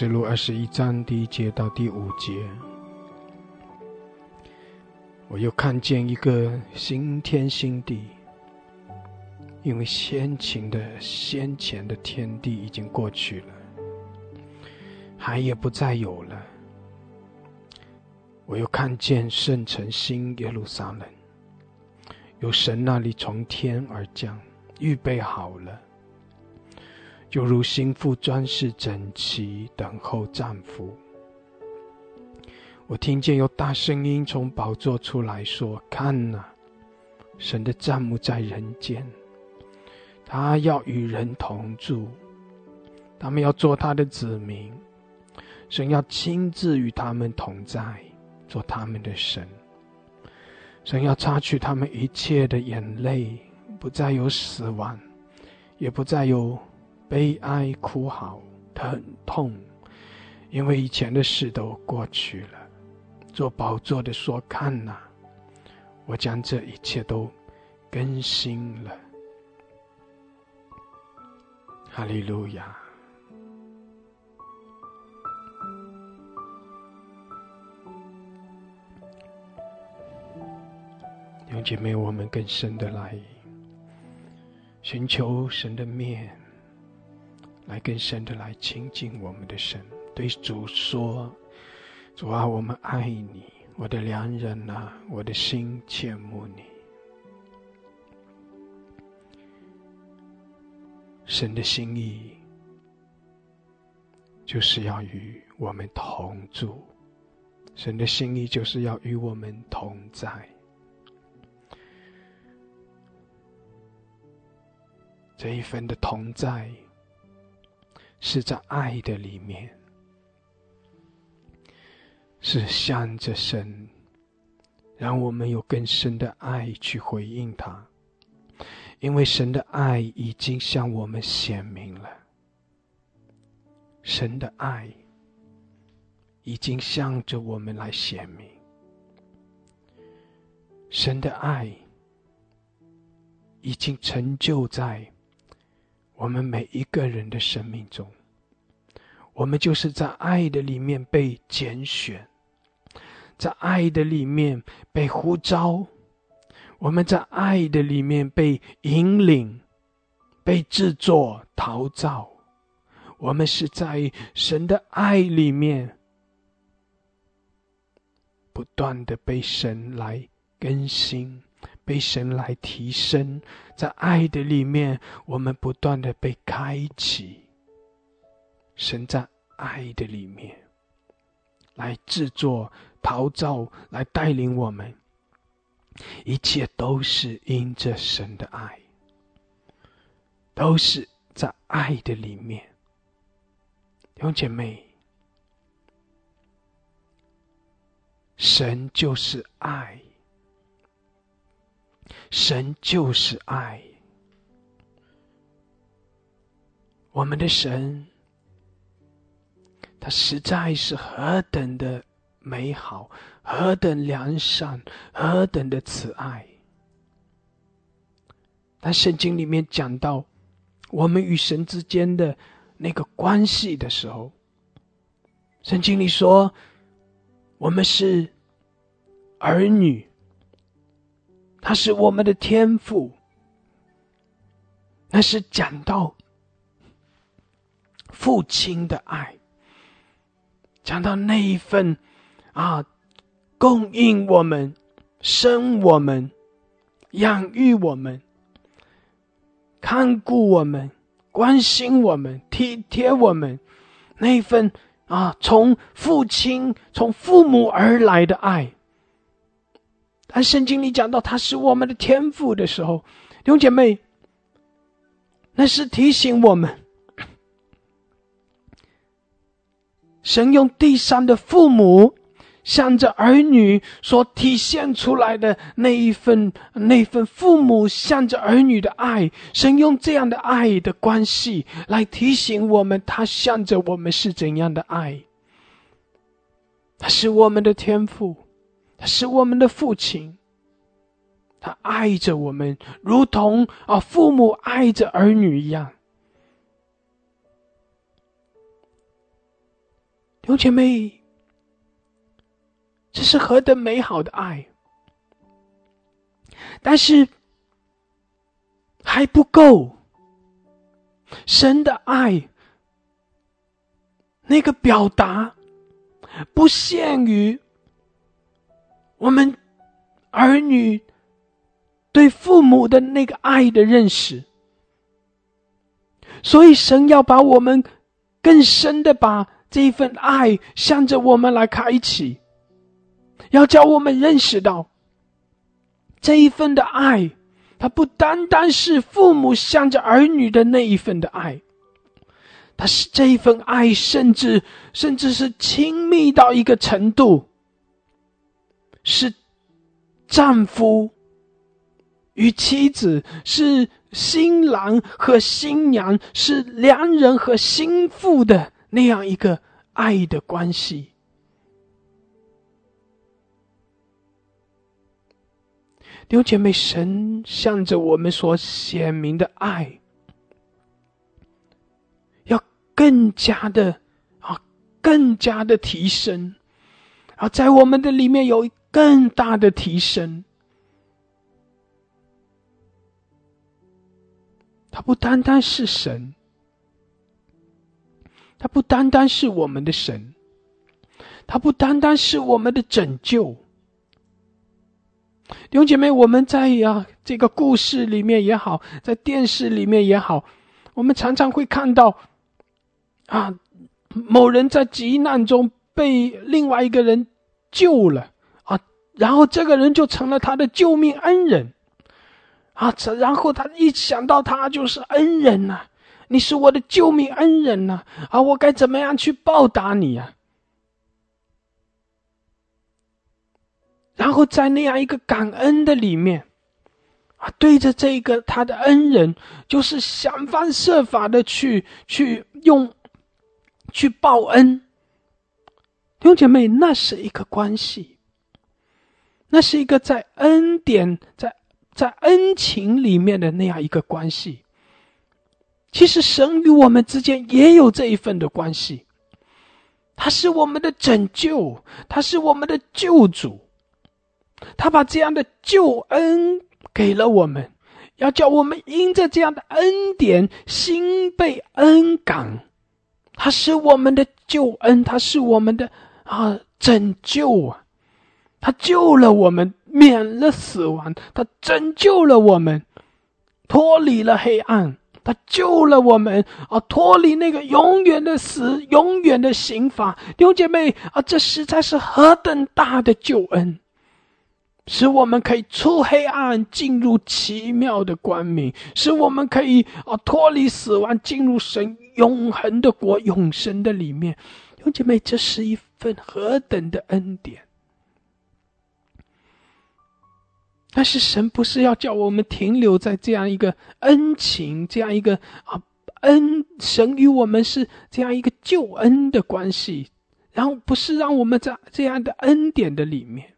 启示录二十一章第一节到第五节，我又看见一个新天新地，因为先秦的先前的天地已经过去了，海也不再有了。我又看见圣城新耶路撒冷，由神那里从天而降，预备好了。就如心腹装饰整齐，等候丈夫。我听见有大声音从宝座出来说：“看呐，神的帐幕在人间，他要与人同住，他们要做他的子民，神要亲自与他们同在，做他们的神。神要擦去他们一切的眼泪，不再有死亡，也不再有。”悲哀、哭嚎、疼痛，因为以前的事都过去了。做宝座的说：“看呐，我将这一切都更新了。”哈利路亚！弟兄姐妹，我们更深的来寻求神的面。来更深的来亲近我们的神，对主说：“主啊，我们爱你，我的良人啊，我的心羡慕你。”神的心意就是要与我们同住，神的心意就是要与我们同在。这一份的同在。是在爱的里面，是向着神，让我们有更深的爱去回应他，因为神的爱已经向我们显明了，神的爱已经向着我们来显明，神的爱已经成就在。我们每一个人的生命中，我们就是在爱的里面被拣选，在爱的里面被呼召，我们在爱的里面被引领、被制作、陶造。我们是在神的爱里面，不断的被神来更新。被神来提升，在爱的里面，我们不断的被开启。神在爱的里面，来制作、陶造、来带领我们，一切都是因着神的爱，都是在爱的里面。弟兄姐妹，神就是爱。神就是爱，我们的神，他实在是何等的美好，何等良善，何等的慈爱。但圣经里面讲到我们与神之间的那个关系的时候，圣经里说，我们是儿女。他是我们的天赋，那是讲到父亲的爱，讲到那一份啊，供应我们、生我们、养育我们、看顾我们、关心我们、体贴我们，那一份啊，从父亲、从父母而来的爱。当圣经里讲到他是我们的天赋的时候，弟兄姐妹，那是提醒我们，神用地上的父母向着儿女所体现出来的那一份、那份父母向着儿女的爱，神用这样的爱的关系来提醒我们，他向着我们是怎样的爱，他是我们的天赋。他是我们的父亲，他爱着我们，如同啊父母爱着儿女一样。弟兄姐妹，这是何等美好的爱！但是还不够，神的爱那个表达不限于我们儿女对父母的那个爱的认识，所以神要把我们更深的把这一份爱向着我们来开启，要叫我们认识到。这一份的爱，它不单单是父母向着儿女的那一份的爱，它是这一份爱，甚至甚至是亲密到一个程度，是丈夫与妻子，是新郎和新娘，是良人和心腹的那样一个爱的关系。弟兄姐妹，神向着我们所显明的爱，要更加的啊，更加的提升，啊，在我们的里面有更大的提升。他不单单是神，他不单单是我们的神，他不单单是我们的拯救。弟兄姐妹，我们在呀这个故事里面也好，在电视里面也好，我们常常会看到，啊，某人在急难中被另外一个人救了，然后这个人就成了他的救命恩人，啊，这然后他一想到他就是恩人呐，你是我的救命恩人呐，啊，我该怎么样去报答你呀？然后在那样一个感恩的里面，啊，对着这个他的恩人，就是想方设法的去去用，去报恩。弟兄姐妹，那是一个关系，那是一个在恩典、在在恩情里面的那样一个关系。其实神与我们之间也有这一份的关系，他是我们的拯救，他是我们的救主。他把这样的救恩给了我们，要叫我们因着这样的恩典，心被恩感。他是我们的救恩，他是我们的啊拯救啊！他救了我们，免了死亡；他拯救了我们，脱离了黑暗；他救了我们啊，脱离那个永远的死、永远的刑罚。弟兄姐妹啊，这实在是何等大的救恩！使我们可以出黑暗，进入奇妙的光明；使我们可以啊脱离死亡，进入神永恒的国、永生的里面。兄姐妹，这是一份何等的恩典！但是神不是要叫我们停留在这样一个恩情、这样一个啊恩，神与我们是这样一个救恩的关系，然后不是让我们在这样的恩典的里面。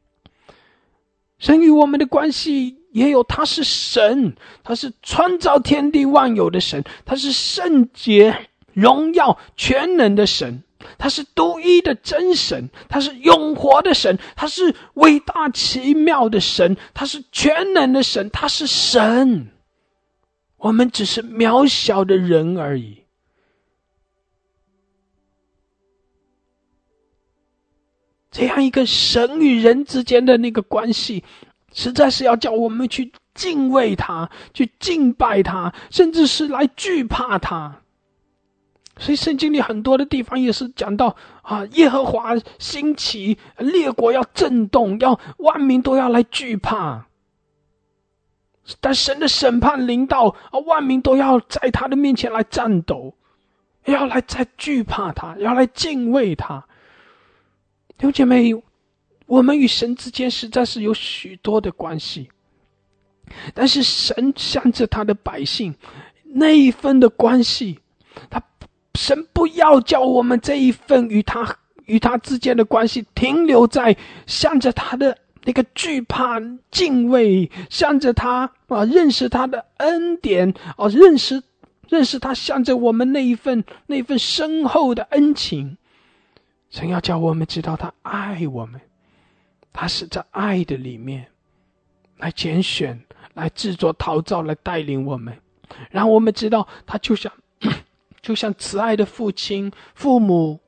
神与我们的关系也有，他是神，他是创造天地万有的神，他是圣洁、荣耀、全能的神，他是独一的真神，他是永活的神，他是伟大奇妙的神，他是全能的神，他是神。我们只是渺小的人而已。这样一个神与人之间的那个关系，实在是要叫我们去敬畏他，去敬拜他，甚至是来惧怕他。所以圣经里很多的地方也是讲到啊，耶和华兴起，列国要震动，要万民都要来惧怕。但神的审判临到啊，万民都要在他的面前来战斗，要来在惧怕他，要来敬畏他。弟兄姐妹，我们与神之间实在是有许多的关系，但是神向着他的百姓那一份的关系，他神不要叫我们这一份与他与他之间的关系停留在向着他的那个惧怕、敬畏，向着他啊认识他的恩典啊认识认识他向着我们那一份那份深厚的恩情。神要叫我们知道他爱我们，他是在爱的里面来拣选、来制作、陶造、来带领我们，让我们知道他就像就像慈爱的父亲、父母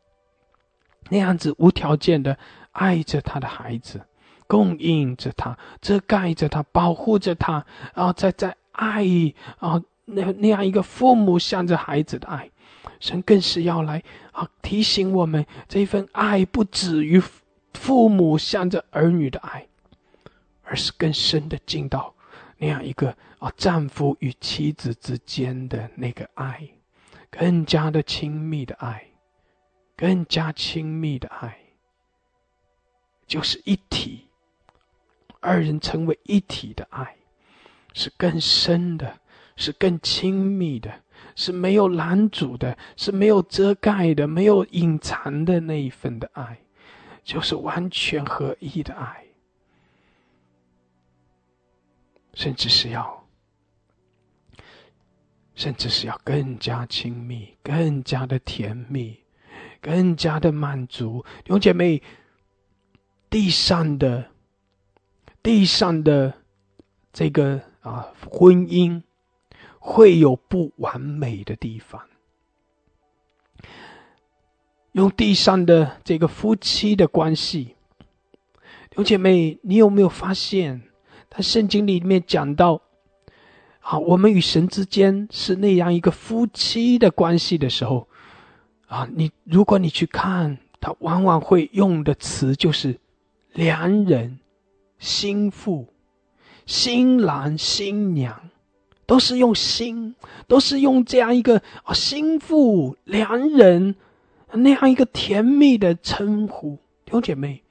那样子无条件的爱着他的孩子，供应着他、遮盖着他、保护着他，然后在在爱啊那那样一个父母向着孩子的爱。神更是要来啊提醒我们，这份爱不止于父母向着儿女的爱，而是更深的进到那样一个啊丈夫与妻子之间的那个爱，更加的亲密的爱，更加亲密的爱，就是一体，二人成为一体的爱，是更深的，是更亲密的。是没有拦阻的，是没有遮盖的，没有隐藏的那一份的爱，就是完全合一的爱，甚至是要，甚至是要更加亲密、更加的甜蜜、更加的满足。弟兄姐妹，地上的地上的这个啊婚姻。会有不完美的地方。用地上的这个夫妻的关系，刘姐妹，你有没有发现，他圣经里面讲到，啊，我们与神之间是那样一个夫妻的关系的时候，啊，你如果你去看，他往往会用的词就是良人、心腹、新郎、新娘。都是用心，都是用这样一个啊心腹良人那样一个甜蜜的称呼，弟兄姐妹，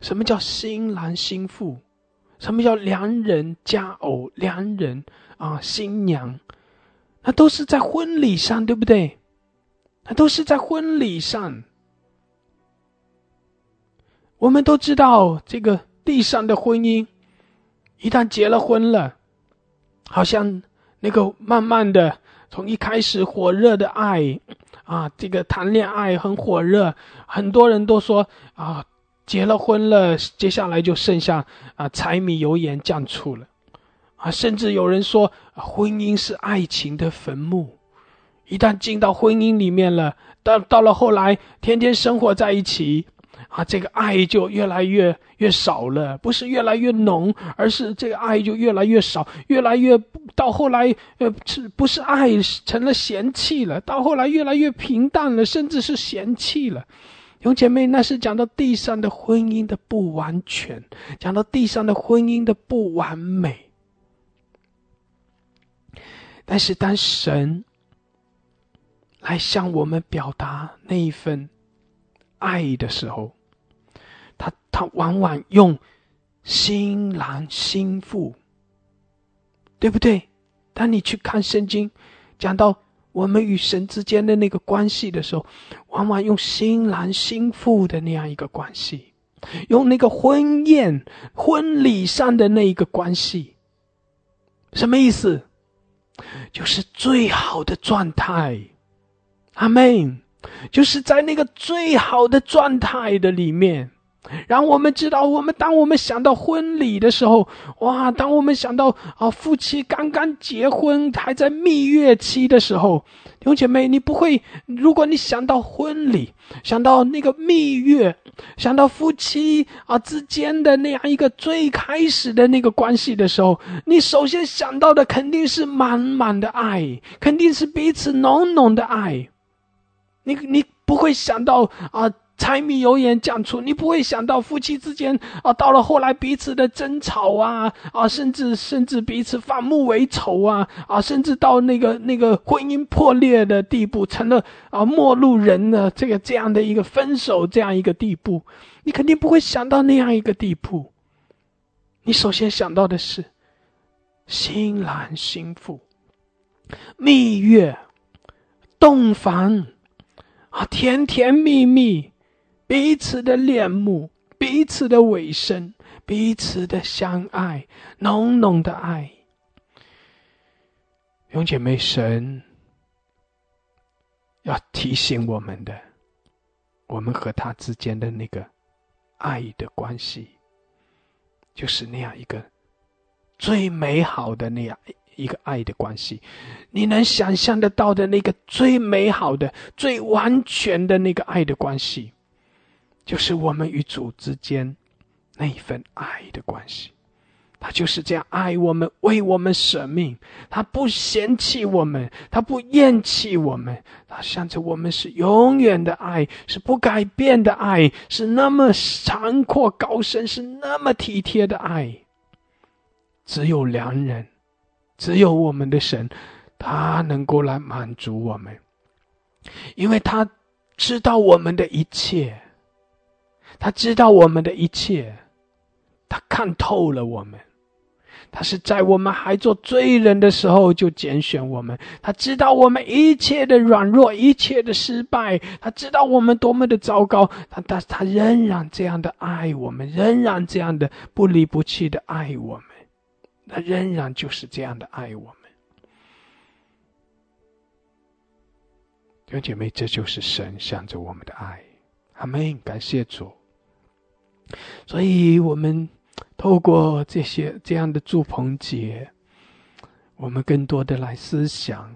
什么叫新郎心腹？什么叫良人佳偶？良人啊新娘，那都是在婚礼上，对不对？那都是在婚礼上。我们都知道，这个地上的婚姻，一旦结了婚了，好像。那个慢慢的，从一开始火热的爱，啊，这个谈恋爱很火热，很多人都说啊，结了婚了，接下来就剩下啊柴米油盐酱醋了，啊，甚至有人说婚姻是爱情的坟墓，一旦进到婚姻里面了，到到了后来，天天生活在一起。啊，这个爱就越来越越少了，不是越来越浓，而是这个爱就越来越少，越来越到后来，呃，是不是爱成了嫌弃了？到后来越来越平淡了，甚至是嫌弃了。有姐妹，那是讲到地上的婚姻的不完全，讲到地上的婚姻的不完美。但是当神来向我们表达那一份爱的时候，他他往往用新郎新妇，对不对？当你去看圣经，讲到我们与神之间的那个关系的时候，往往用新郎新妇的那样一个关系，用那个婚宴婚礼上的那一个关系，什么意思？就是最好的状态，阿妹。就是在那个最好的状态的里面。让我们知道，我们当我们想到婚礼的时候，哇！当我们想到啊，夫妻刚刚结婚还在蜜月期的时候，弟兄姐妹，你不会，如果你想到婚礼，想到那个蜜月，想到夫妻啊之间的那样一个最开始的那个关系的时候，你首先想到的肯定是满满的爱，肯定是彼此浓浓的爱。你你不会想到啊。柴米油盐酱醋，你不会想到夫妻之间啊，到了后来彼此的争吵啊啊，甚至甚至彼此反目为仇啊啊，甚至到那个那个婚姻破裂的地步，成了啊陌路人的这个这样的一个分手这样一个地步，你肯定不会想到那样一个地步。你首先想到的是新郎新妇、蜜月、洞房啊，甜甜蜜蜜。彼此的恋慕，彼此的尾声，彼此的相爱，浓浓的爱。永姐妹，神要提醒我们的，我们和他之间的那个爱的关系，就是那样一个最美好的那样一个爱的关系。你能想象得到的那个最美好的、最完全的那个爱的关系，就是我们与主之间那一份爱的关系。他就是这样爱我们，为我们舍命。他不嫌弃我们，他不厌弃我们。他向着我们是永远的爱，是不改变的爱，是那么长阔高深，是那么体贴的爱。只有良人，只有我们的神，他能够来满足我们，因为他知道我们的一切，他知道我们的一切，他看透了我们。他是在我们还做罪人的时候就拣选我们，他知道我们一切的软弱，一切的失败，他知道我们多么的糟糕，他但是他仍然这样的爱我们，仍然这样的不离不弃的爱我们，他仍然就是这样的爱我们。弟兄姐妹，这就是神向着我们的爱，阿门！感谢主。所以，我们。透过这些这样的祝棚节，我们更多的来思想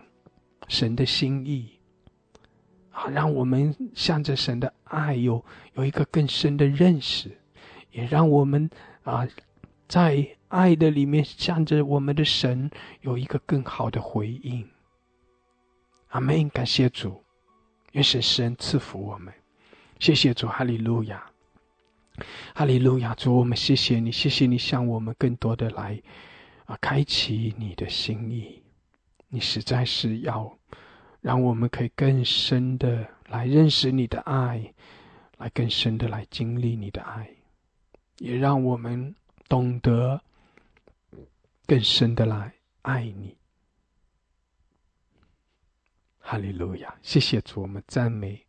神的心意，啊，让我们向着神的爱有有一个更深的认识，也让我们啊，在爱的里面向着我们的神有一个更好的回应。阿门！感谢主，愿神神赐福我们，谢谢主，哈利路亚。哈利路亚！主，我们谢谢你，谢谢你向我们更多的来啊，开启你的心意。你实在是要让我们可以更深的来认识你的爱，来更深的来经历你的爱，也让我们懂得更深的来爱你。哈利路亚！谢谢主，我们赞美。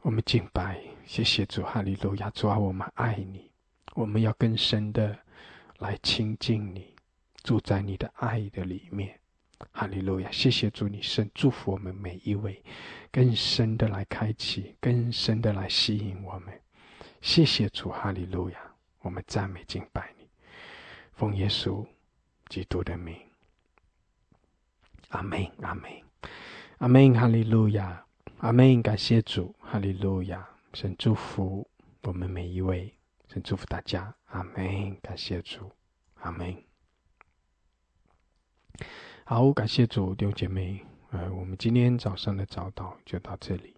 我们敬拜，谢谢主，哈利路亚！主啊，我们爱你，我们要更深的来亲近你，住在你的爱的里面，哈利路亚！谢谢主，你圣祝福我们每一位，更深的来开启，更深的来吸引我们。谢谢主，哈利路亚！我们赞美敬拜你，奉耶稣基督的名，阿门，阿门，阿门，哈利路亚。阿门！感谢主，哈利路亚！神祝福我们每一位，神祝福大家。阿门！感谢主，阿门。好，感谢主，弟兄姐妹，呃，我们今天早上的早祷就到这里。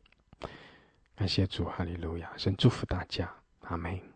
感谢主，哈利路亚！神祝福大家，阿门。